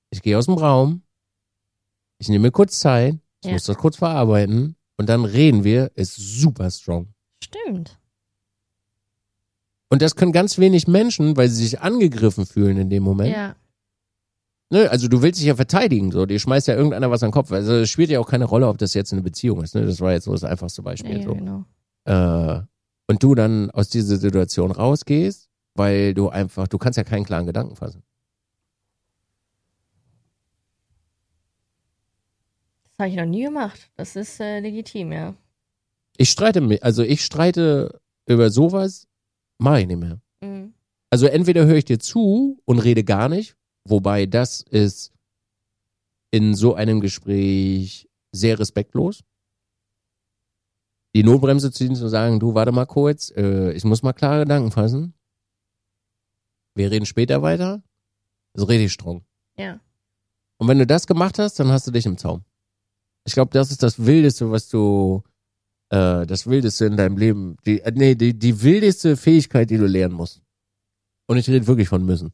[SPEAKER 1] ich gehe aus dem Raum, ich nehme mir kurz Zeit, ich
[SPEAKER 2] Ja.
[SPEAKER 1] muss das kurz verarbeiten und dann reden wir, ist super strong.
[SPEAKER 2] Stimmt.
[SPEAKER 1] Und das können ganz wenig Menschen, weil sie sich angegriffen fühlen in dem Moment.
[SPEAKER 2] Ja.
[SPEAKER 1] Ne? Also du willst dich ja verteidigen, so. Dir schmeißt ja irgendeiner was an den Kopf. Also es spielt ja auch keine Rolle, ob das jetzt eine Beziehung ist. Ne? Das war jetzt so das einfachste Beispiel.
[SPEAKER 2] Ja,
[SPEAKER 1] so.
[SPEAKER 2] genau.
[SPEAKER 1] Äh, und du dann aus dieser Situation rausgehst, weil du einfach, du kannst ja keinen klaren Gedanken fassen.
[SPEAKER 2] Das habe ich noch nie gemacht. Das ist äh, legitim, ja.
[SPEAKER 1] Ich streite mich, also ich streite über sowas, mache ich nicht mehr.
[SPEAKER 2] Mhm.
[SPEAKER 1] Also entweder höre ich dir zu und rede gar nicht, wobei das ist in so einem Gespräch sehr respektlos. Die Notbremse ziehen zu sagen, du warte mal kurz, äh, ich muss mal klare Gedanken fassen. Wir reden später weiter. Das ist richtig strong.
[SPEAKER 2] Ja.
[SPEAKER 1] Und wenn du das gemacht hast, dann hast du dich im Zaum. Ich glaube, das ist das Wildeste, was du, äh, das Wildeste in deinem Leben, die, äh, nee, die, die wildeste Fähigkeit, die du lernen musst. Und ich rede wirklich von müssen.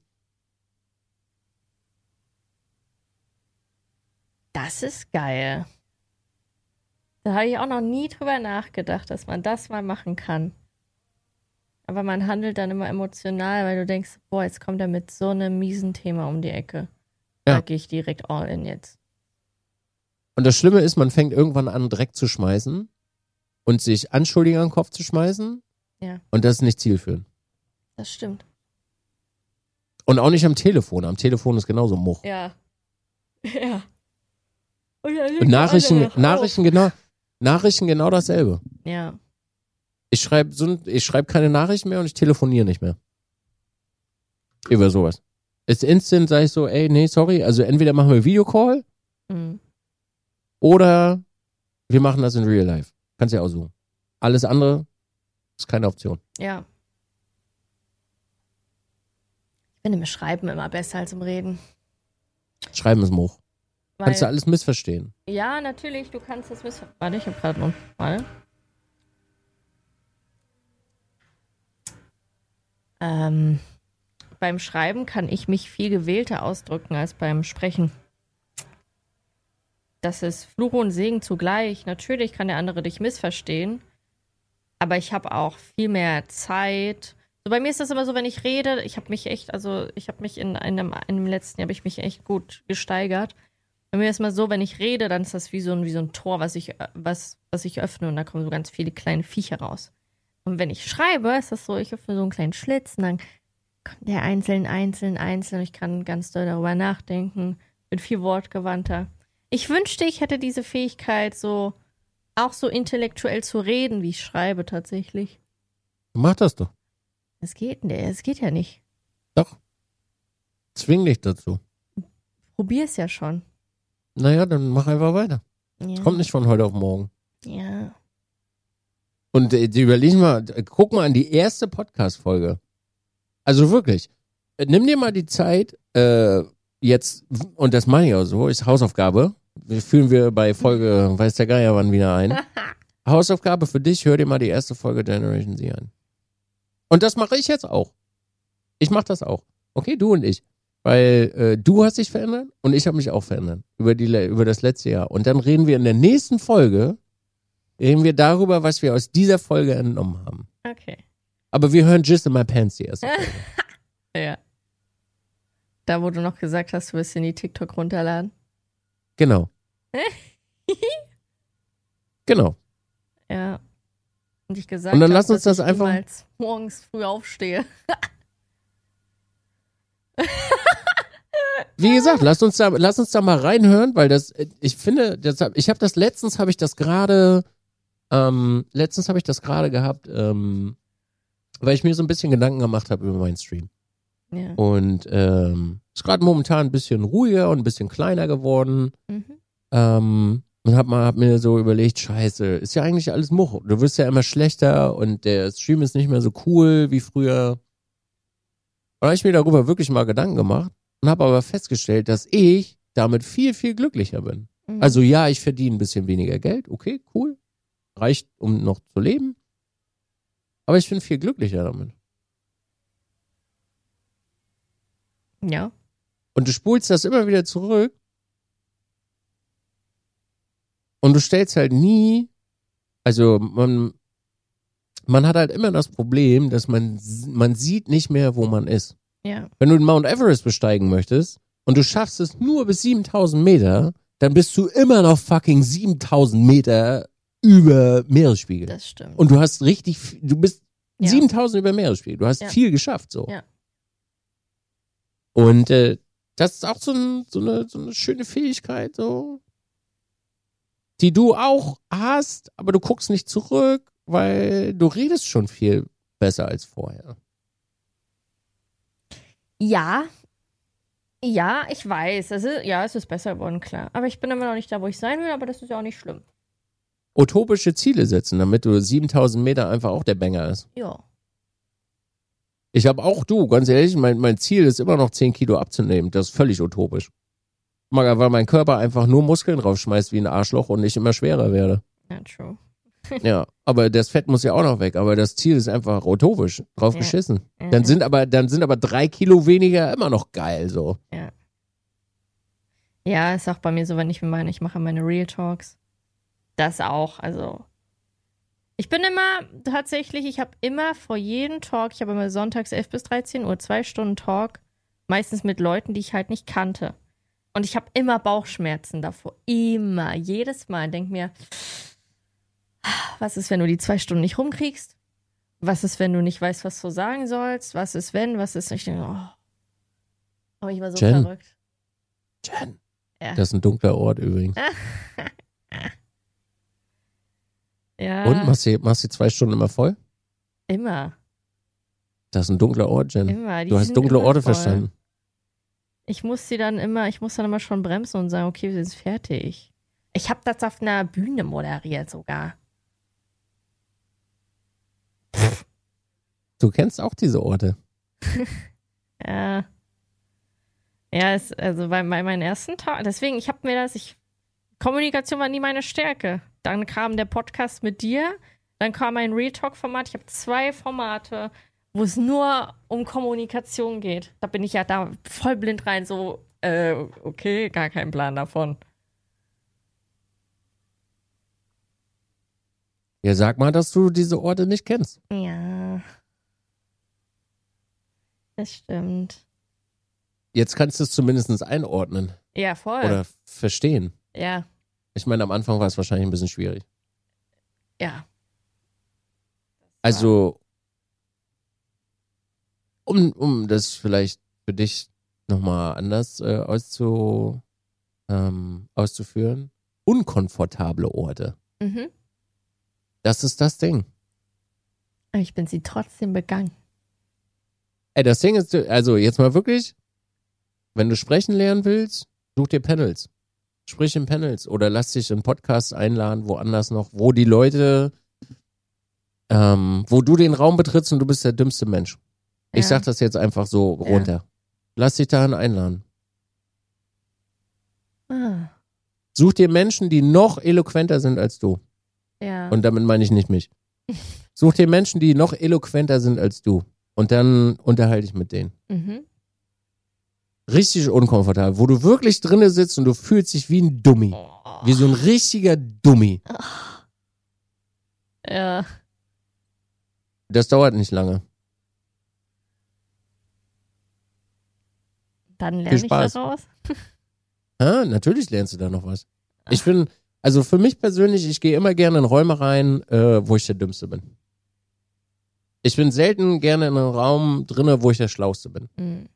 [SPEAKER 2] Das ist geil. Da habe ich auch noch nie drüber nachgedacht, dass man das mal machen kann. Aber man handelt dann immer emotional, weil du denkst, boah, jetzt kommt er mit so einem miesen Thema um die Ecke. Da
[SPEAKER 1] Ja.
[SPEAKER 2] gehe ich direkt all in jetzt.
[SPEAKER 1] Und das Schlimme ist, man fängt irgendwann an, Dreck zu schmeißen und sich Anschuldigungen an den Kopf zu schmeißen.
[SPEAKER 2] Ja.
[SPEAKER 1] Und das ist nicht zielführend.
[SPEAKER 2] Das stimmt.
[SPEAKER 1] Und auch nicht am Telefon. Am Telefon ist genauso Much.
[SPEAKER 2] Ja. Ja. Und,
[SPEAKER 1] Und Nachrichten,
[SPEAKER 2] auf.
[SPEAKER 1] Nachrichten genau, Nachrichten genau dasselbe.
[SPEAKER 2] Ja.
[SPEAKER 1] Ich schreibe so, ich schreibe keine Nachrichten mehr und ich telefoniere nicht mehr. Über sowas. Ist instant, sage ich so, ey, nee, sorry. Also entweder machen wir Videocall
[SPEAKER 2] Mhm.
[SPEAKER 1] Oder wir machen das in Real Life. Kannst ja aussuchen. Alles andere ist keine Option.
[SPEAKER 2] Ja. Ich finde im Schreiben immer besser als im Reden.
[SPEAKER 1] Schreiben ist Much.
[SPEAKER 2] Weil,
[SPEAKER 1] Kannst du alles missverstehen.
[SPEAKER 2] ja, natürlich, du kannst das wissen. Warte, ich habe gerade noch. Warte. Ähm, beim Schreiben kann ich mich viel gewählter ausdrücken als beim Sprechen. Das ist Fluch und Segen zugleich. Natürlich kann der andere dich missverstehen, aber ich habe auch viel mehr Zeit. So bei mir ist das immer so, wenn ich rede, ich habe mich echt, also ich habe mich in einem, in dem letzten Jahr habe ich mich echt gut gesteigert. Bei mir ist mal so, wenn ich rede, dann ist das wie so ein, wie so ein Tor, was ich, was, was ich öffne und da kommen so ganz viele kleine Viecher raus. Und wenn ich schreibe, ist das so, ich öffne so einen kleinen Schlitz und dann kommt der einzeln, einzeln, einzeln ich kann ganz doll darüber nachdenken, bin viel wortgewandter. Ich wünschte, ich hätte diese Fähigkeit, so auch so intellektuell zu reden, wie ich schreibe tatsächlich.
[SPEAKER 1] Mach das doch.
[SPEAKER 2] Es geht, nee, es geht ja nicht.
[SPEAKER 1] Doch. Zwing dich dazu.
[SPEAKER 2] Probier's ja schon.
[SPEAKER 1] Naja, dann mach einfach weiter.
[SPEAKER 2] Ja.
[SPEAKER 1] Kommt nicht von heute auf morgen.
[SPEAKER 2] Ja.
[SPEAKER 1] Und äh, überlegen mal, äh, guck mal an die erste Podcast-Folge. Also wirklich. Äh, Nimm dir mal die Zeit, äh, jetzt, und das meine ich auch so, ist Hausaufgabe. Wir führen wir bei Folge, weiß der Geier wann wieder ein. Hausaufgabe für dich, hör dir mal die erste Folge Generation Z an. Und das mache ich jetzt auch. Ich mache das auch. Okay, du und ich. Weil äh, du hast dich verändert und ich habe mich auch verändert über, die, über das letzte Jahr. Und dann reden wir in der nächsten Folge, reden wir darüber, was wir aus dieser Folge entnommen haben.
[SPEAKER 2] Okay.
[SPEAKER 1] Aber wir hören Just in My Pants die erste Folge.
[SPEAKER 2] Ja. Da, wo du noch gesagt hast, du wirst in die TikTok runterladen.
[SPEAKER 1] Genau. genau.
[SPEAKER 2] Ja. Und ich gesagt
[SPEAKER 1] Und dann
[SPEAKER 2] hab,
[SPEAKER 1] lass uns
[SPEAKER 2] dass
[SPEAKER 1] das
[SPEAKER 2] ich
[SPEAKER 1] einfach-
[SPEAKER 2] niemals morgens früh aufstehe.
[SPEAKER 1] Wie gesagt, lasst uns da, lass uns da mal reinhören, weil das, ich finde, das, ich habe das letztens, habe ich das gerade, ähm, letztens habe ich das gerade gehabt, ähm, weil ich mir so ein bisschen Gedanken gemacht habe über meinen Stream.
[SPEAKER 2] Ja.
[SPEAKER 1] Und ähm, ist gerade momentan ein bisschen ruhiger und ein bisschen kleiner geworden.
[SPEAKER 2] Mhm.
[SPEAKER 1] Ähm, und hab mal hab mir so überlegt, scheiße, ist ja eigentlich alles Much. Du wirst ja immer schlechter und der Stream ist nicht mehr so cool wie früher. Und habe ich mir darüber wirklich mal Gedanken gemacht und habe aber festgestellt, dass ich damit viel, viel glücklicher bin.
[SPEAKER 2] Mhm.
[SPEAKER 1] Also ja, ich verdiene ein bisschen weniger Geld, okay, cool. Reicht, um noch zu leben. Aber ich bin viel glücklicher damit.
[SPEAKER 2] Ja.
[SPEAKER 1] Und du spulst das immer wieder zurück. Und du stellst halt nie, also man, man hat halt immer das Problem, dass man, man sieht nicht mehr, wo man ist.
[SPEAKER 2] Ja.
[SPEAKER 1] Wenn du den Mount Everest besteigen möchtest und du schaffst es nur bis 7000 Meter, dann bist du immer noch fucking 7000 Meter über Meeresspiegel.
[SPEAKER 2] Das stimmt.
[SPEAKER 1] Und du hast richtig, du bist
[SPEAKER 2] Ja.
[SPEAKER 1] 7000 über Meeresspiegel. Du hast
[SPEAKER 2] Ja.
[SPEAKER 1] viel geschafft, so.
[SPEAKER 2] Ja.
[SPEAKER 1] Und äh, das ist auch so, ein, so, eine, so eine schöne Fähigkeit, so, die du auch hast, aber du guckst nicht zurück, weil du redest schon viel besser als vorher.
[SPEAKER 2] Ja. Ja, ich weiß. Es ist, ja, es ist besser geworden, klar. Aber ich bin immer noch nicht da, wo ich sein will, aber das ist ja auch nicht schlimm.
[SPEAKER 1] Utopische Ziele setzen, damit du 7000 Meter einfach auch der Banger ist.
[SPEAKER 2] Ja.
[SPEAKER 1] Ich habe auch du, ganz ehrlich, mein, mein Ziel ist immer noch 10 Kilo abzunehmen. Das ist völlig utopisch. Weil mein Körper einfach nur Muskeln draufschmeißt wie ein Arschloch und ich immer schwerer werde.
[SPEAKER 2] Ja, true.
[SPEAKER 1] Ja, aber das Fett muss ja auch noch weg. Aber das Ziel ist einfach utopisch. Drauf
[SPEAKER 2] Ja.
[SPEAKER 1] geschissen.
[SPEAKER 2] Mhm.
[SPEAKER 1] Dann sind aber, dann sind aber drei Kilo weniger immer noch geil, so.
[SPEAKER 2] Ja, ist auch bei mir so, wenn ich meine, ich mache meine Real Talks. Das auch, also. Ich bin immer, tatsächlich, ich habe immer vor jedem Talk, ich habe immer sonntags 11 bis 13 Uhr, zwei Stunden Talk, meistens mit Leuten, die ich halt nicht kannte. Und ich habe immer Bauchschmerzen davor. Immer. Jedes Mal. Denk mir, was ist, wenn du die zwei Stunden nicht rumkriegst? Was ist, wenn du nicht weißt, was du sagen sollst? Was ist, wenn? Was ist? Ich denke, oh. Aber ich war so
[SPEAKER 1] Jen.
[SPEAKER 2] verrückt.
[SPEAKER 1] Jen.
[SPEAKER 2] Ja.
[SPEAKER 1] Das ist ein dunkler Ort übrigens.
[SPEAKER 2] ja.
[SPEAKER 1] Und machst du, machst du zwei Stunden immer voll?
[SPEAKER 2] Immer.
[SPEAKER 1] Das ist ein dunkler Ort, Jen.
[SPEAKER 2] Immer. Die
[SPEAKER 1] Du hast dunkle Orte
[SPEAKER 2] voll.
[SPEAKER 1] verstanden.
[SPEAKER 2] Ich muss sie dann immer, ich muss dann immer schon bremsen und sagen, okay, wir sind fertig. Ich habe das auf einer Bühne moderiert sogar.
[SPEAKER 1] Du kennst auch diese Orte.
[SPEAKER 2] Ja. Ja, es, also bei, bei meinen ersten Tag, deswegen, ich habe mir das, ich, Kommunikation war nie meine Stärke. Dann kam der Podcast mit dir, dann kam ein Real Talk-Format. Ich habe zwei Formate, wo es nur um Kommunikation geht. Da bin ich ja da voll blind rein, so, äh, okay, gar keinen Plan davon.
[SPEAKER 1] Ja, sag mal, dass du diese Orte nicht kennst.
[SPEAKER 2] Ja. Das stimmt.
[SPEAKER 1] Jetzt kannst du es zumindest einordnen
[SPEAKER 2] Ja, voll.
[SPEAKER 1] oder verstehen.
[SPEAKER 2] Ja,
[SPEAKER 1] Ich meine, am Anfang war es wahrscheinlich ein bisschen schwierig.
[SPEAKER 2] ja.
[SPEAKER 1] Also, um, um das vielleicht für dich nochmal anders äh, auszu, ähm, auszuführen, unkomfortable Orte.
[SPEAKER 2] Mhm.
[SPEAKER 1] Das ist das Ding.
[SPEAKER 2] Ich bin sie trotzdem begangen.
[SPEAKER 1] Ey, das Ding ist, also jetzt mal wirklich, wenn du sprechen lernen willst, such dir Panels. Sprich in Panels oder lass dich in Podcasts einladen, woanders noch, wo die Leute, ähm, wo du den Raum betrittst und du bist der dümmste Mensch. Ich
[SPEAKER 2] Ja.
[SPEAKER 1] sag das jetzt einfach so
[SPEAKER 2] Ja.
[SPEAKER 1] runter. Lass dich dahin einladen.
[SPEAKER 2] Ah,
[SPEAKER 1] Such dir Menschen, die noch eloquenter sind als du.
[SPEAKER 2] ja.
[SPEAKER 1] Und damit meine ich nicht mich. Such dir Menschen, die noch eloquenter sind als du. Und dann unterhalte ich mit denen.
[SPEAKER 2] mhm.
[SPEAKER 1] Richtig unkomfortabel, wo du wirklich drinne sitzt und du fühlst dich wie ein Dummi.
[SPEAKER 2] Oh.
[SPEAKER 1] Wie so ein richtiger Dummi.
[SPEAKER 2] Ja.
[SPEAKER 1] Das dauert nicht lange.
[SPEAKER 2] Dann lerne ich
[SPEAKER 1] Spaß.
[SPEAKER 2] daraus.
[SPEAKER 1] Ja, natürlich lernst du da noch was. Ich bin, also für mich persönlich, ich gehe immer gerne in Räume rein, äh, wo ich der Dümmste bin. Ich bin selten gerne in einem Raum drinne, wo ich der Schlauste bin.
[SPEAKER 2] Mhm.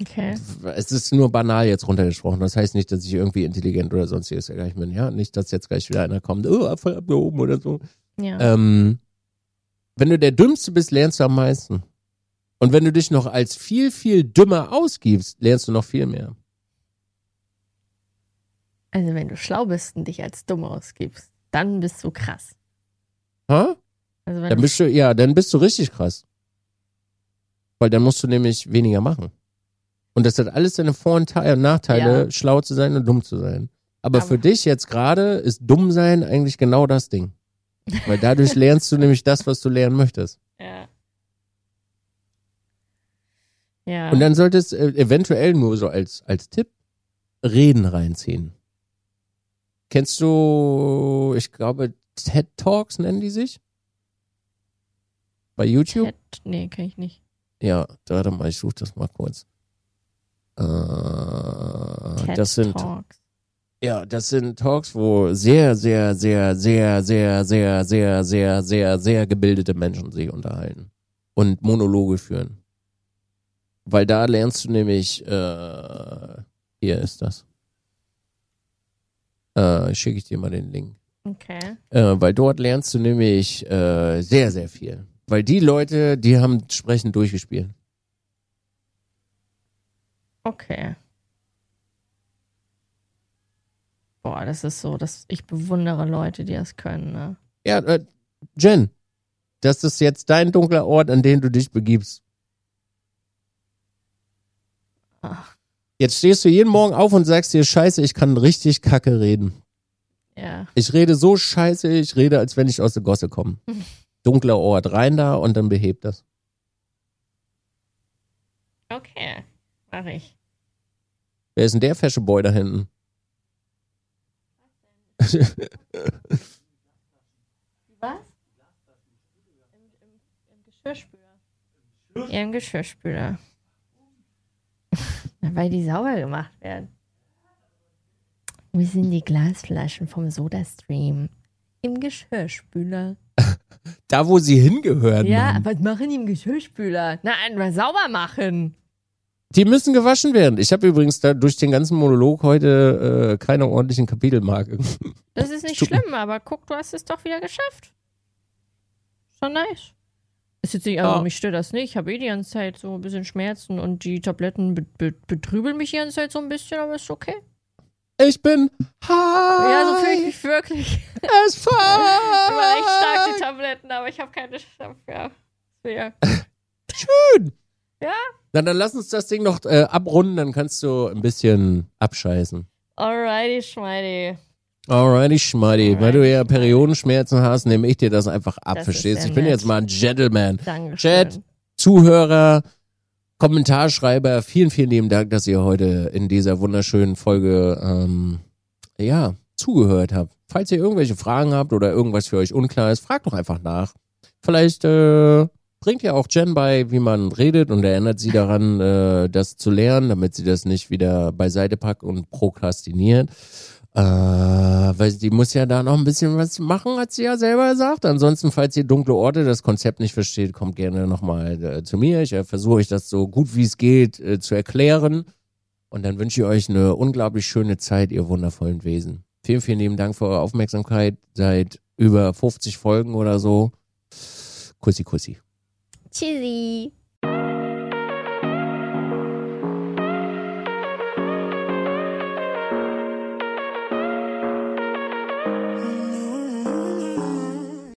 [SPEAKER 2] Okay.
[SPEAKER 1] Es ist nur banal jetzt runtergesprochen. Das heißt nicht, dass ich irgendwie intelligent oder sonstiges dergleichen bin. Ja, nicht, dass jetzt gleich wieder einer kommt, oh, voll abgehoben oder so.
[SPEAKER 2] Ja.
[SPEAKER 1] Ähm, wenn du der Dümmste bist, lernst du am meisten. Und wenn du dich noch als viel, viel dümmer ausgibst, lernst du noch viel mehr.
[SPEAKER 2] Also wenn du schlau bist und dich als dumm ausgibst, dann bist du krass.
[SPEAKER 1] Ha?
[SPEAKER 2] Also wenn
[SPEAKER 1] Dann bist du, ja, dann bist du richtig krass. Weil dann musst du nämlich weniger machen. Und das hat alles seine Vor- und Te- Nachteile,
[SPEAKER 2] Ja.
[SPEAKER 1] schlau zu sein und dumm zu sein. Aber,
[SPEAKER 2] Aber-
[SPEAKER 1] für dich jetzt gerade ist dumm sein eigentlich genau das Ding. Weil dadurch lernst du nämlich das, was du lernen möchtest.
[SPEAKER 2] ja. Ja.
[SPEAKER 1] Und dann solltest äh, eventuell nur so als, als Tipp Reden reinziehen. Kennst du, ich glaube, TED Talks nennen die sich? Bei YouTube?
[SPEAKER 2] Ted, nee, kann ich nicht.
[SPEAKER 1] Ja, warte mal, ich suche das mal kurz. Äh, das sind,
[SPEAKER 2] Talks.
[SPEAKER 1] ja, das sind Talks, wo sehr, sehr, sehr, sehr, sehr, sehr, sehr, sehr, sehr, sehr gebildete Menschen sich unterhalten und Monologe führen. Weil da lernst du nämlich, äh, hier ist das. Äh, schicke ich dir mal den Link.
[SPEAKER 2] Okay.
[SPEAKER 1] Äh, weil dort lernst du nämlich äh, sehr, sehr viel. Weil die Leute, die haben Sprechen durchgespielt.
[SPEAKER 2] Okay. Boah, das ist so, dass ich bewundere Leute, die das können, ne?
[SPEAKER 1] Ja, äh, Jen, das ist jetzt dein dunkler Ort, an den du dich begibst.
[SPEAKER 2] Ach,
[SPEAKER 1] Jetzt stehst du jeden Morgen auf und sagst dir, scheiße, ich kann richtig kacke reden.
[SPEAKER 2] ja.
[SPEAKER 1] Ich rede so scheiße, ich rede, als wenn ich aus der Gosse komme. Dunkler Ort, rein da und dann behebt das.
[SPEAKER 2] Okay. Mach ich.
[SPEAKER 1] Wer ist denn der fesche Boy da hinten?
[SPEAKER 2] Was? Im, im, im Geschirrspüler. Ja, im Geschirrspüler. Na, Weil die sauber gemacht werden. Wo sind die Glasflaschen vom Sodastream? Im Geschirrspüler.
[SPEAKER 1] Da, wo sie hingehören.
[SPEAKER 2] Ja,
[SPEAKER 1] Mann.
[SPEAKER 2] was machen die im Geschirrspüler? Nein, mal sauber machen.
[SPEAKER 1] Die müssen gewaschen werden. Ich habe übrigens da durch den ganzen Monolog heute äh, keine ordentlichen Kapitelmarke.
[SPEAKER 2] Das ist nicht schlimm, aber guck, du hast es doch wieder geschafft. Schon nice. Ist jetzt nicht, also
[SPEAKER 1] Ja.
[SPEAKER 2] mich stört das nicht. Ich habe eh die ganze Zeit so ein bisschen Schmerzen und die Tabletten be be betrübeln mich die ganze Zeit so ein bisschen, aber ist okay.
[SPEAKER 1] Ich bin high.
[SPEAKER 2] Ja, so fühle ich mich wirklich.
[SPEAKER 1] as fuck.
[SPEAKER 2] Immer echt stark die Tabletten, aber ich habe keine. Ja. ja.
[SPEAKER 1] Schön.
[SPEAKER 2] Ja.
[SPEAKER 1] Na, dann lass uns das Ding noch äh, abrunden, dann kannst du ein bisschen abscheißen.
[SPEAKER 2] Alrighty, Schmeidi.
[SPEAKER 1] Alrighty, Schmuddy. Weil du ja Periodenschmerzen hast, nehme ich dir das einfach ab,
[SPEAKER 2] Das
[SPEAKER 1] verstehst Ich bin
[SPEAKER 2] nett.
[SPEAKER 1] jetzt mal ein Gentleman.
[SPEAKER 2] Dankeschön.
[SPEAKER 1] Chat. Zuhörer, Kommentarschreiber, vielen, vielen lieben Dank, dass ihr heute in dieser wunderschönen Folge ähm, ja, zugehört habt. Falls ihr irgendwelche Fragen habt oder irgendwas für euch unklar ist, fragt doch einfach nach. Vielleicht äh, bringt ja auch Jen bei, wie man redet und erinnert sie daran, äh, das zu lernen, damit sie das nicht wieder beiseite packt und prokrastiniert. Äh, weil die muss ja da noch ein bisschen was machen, hat sie ja selber gesagt. Ansonsten, falls ihr dunkle Orte das Konzept nicht versteht, kommt gerne nochmal äh, zu mir. Ich äh, versuche euch das so gut wie es geht äh, zu erklären. Und dann wünsche ich euch eine unglaublich schöne Zeit, ihr wundervollen Wesen. Vielen, vielen lieben Dank für eure Aufmerksamkeit. Seit über 50 Folgen oder so. Kussi, kussi.
[SPEAKER 2] 七十一。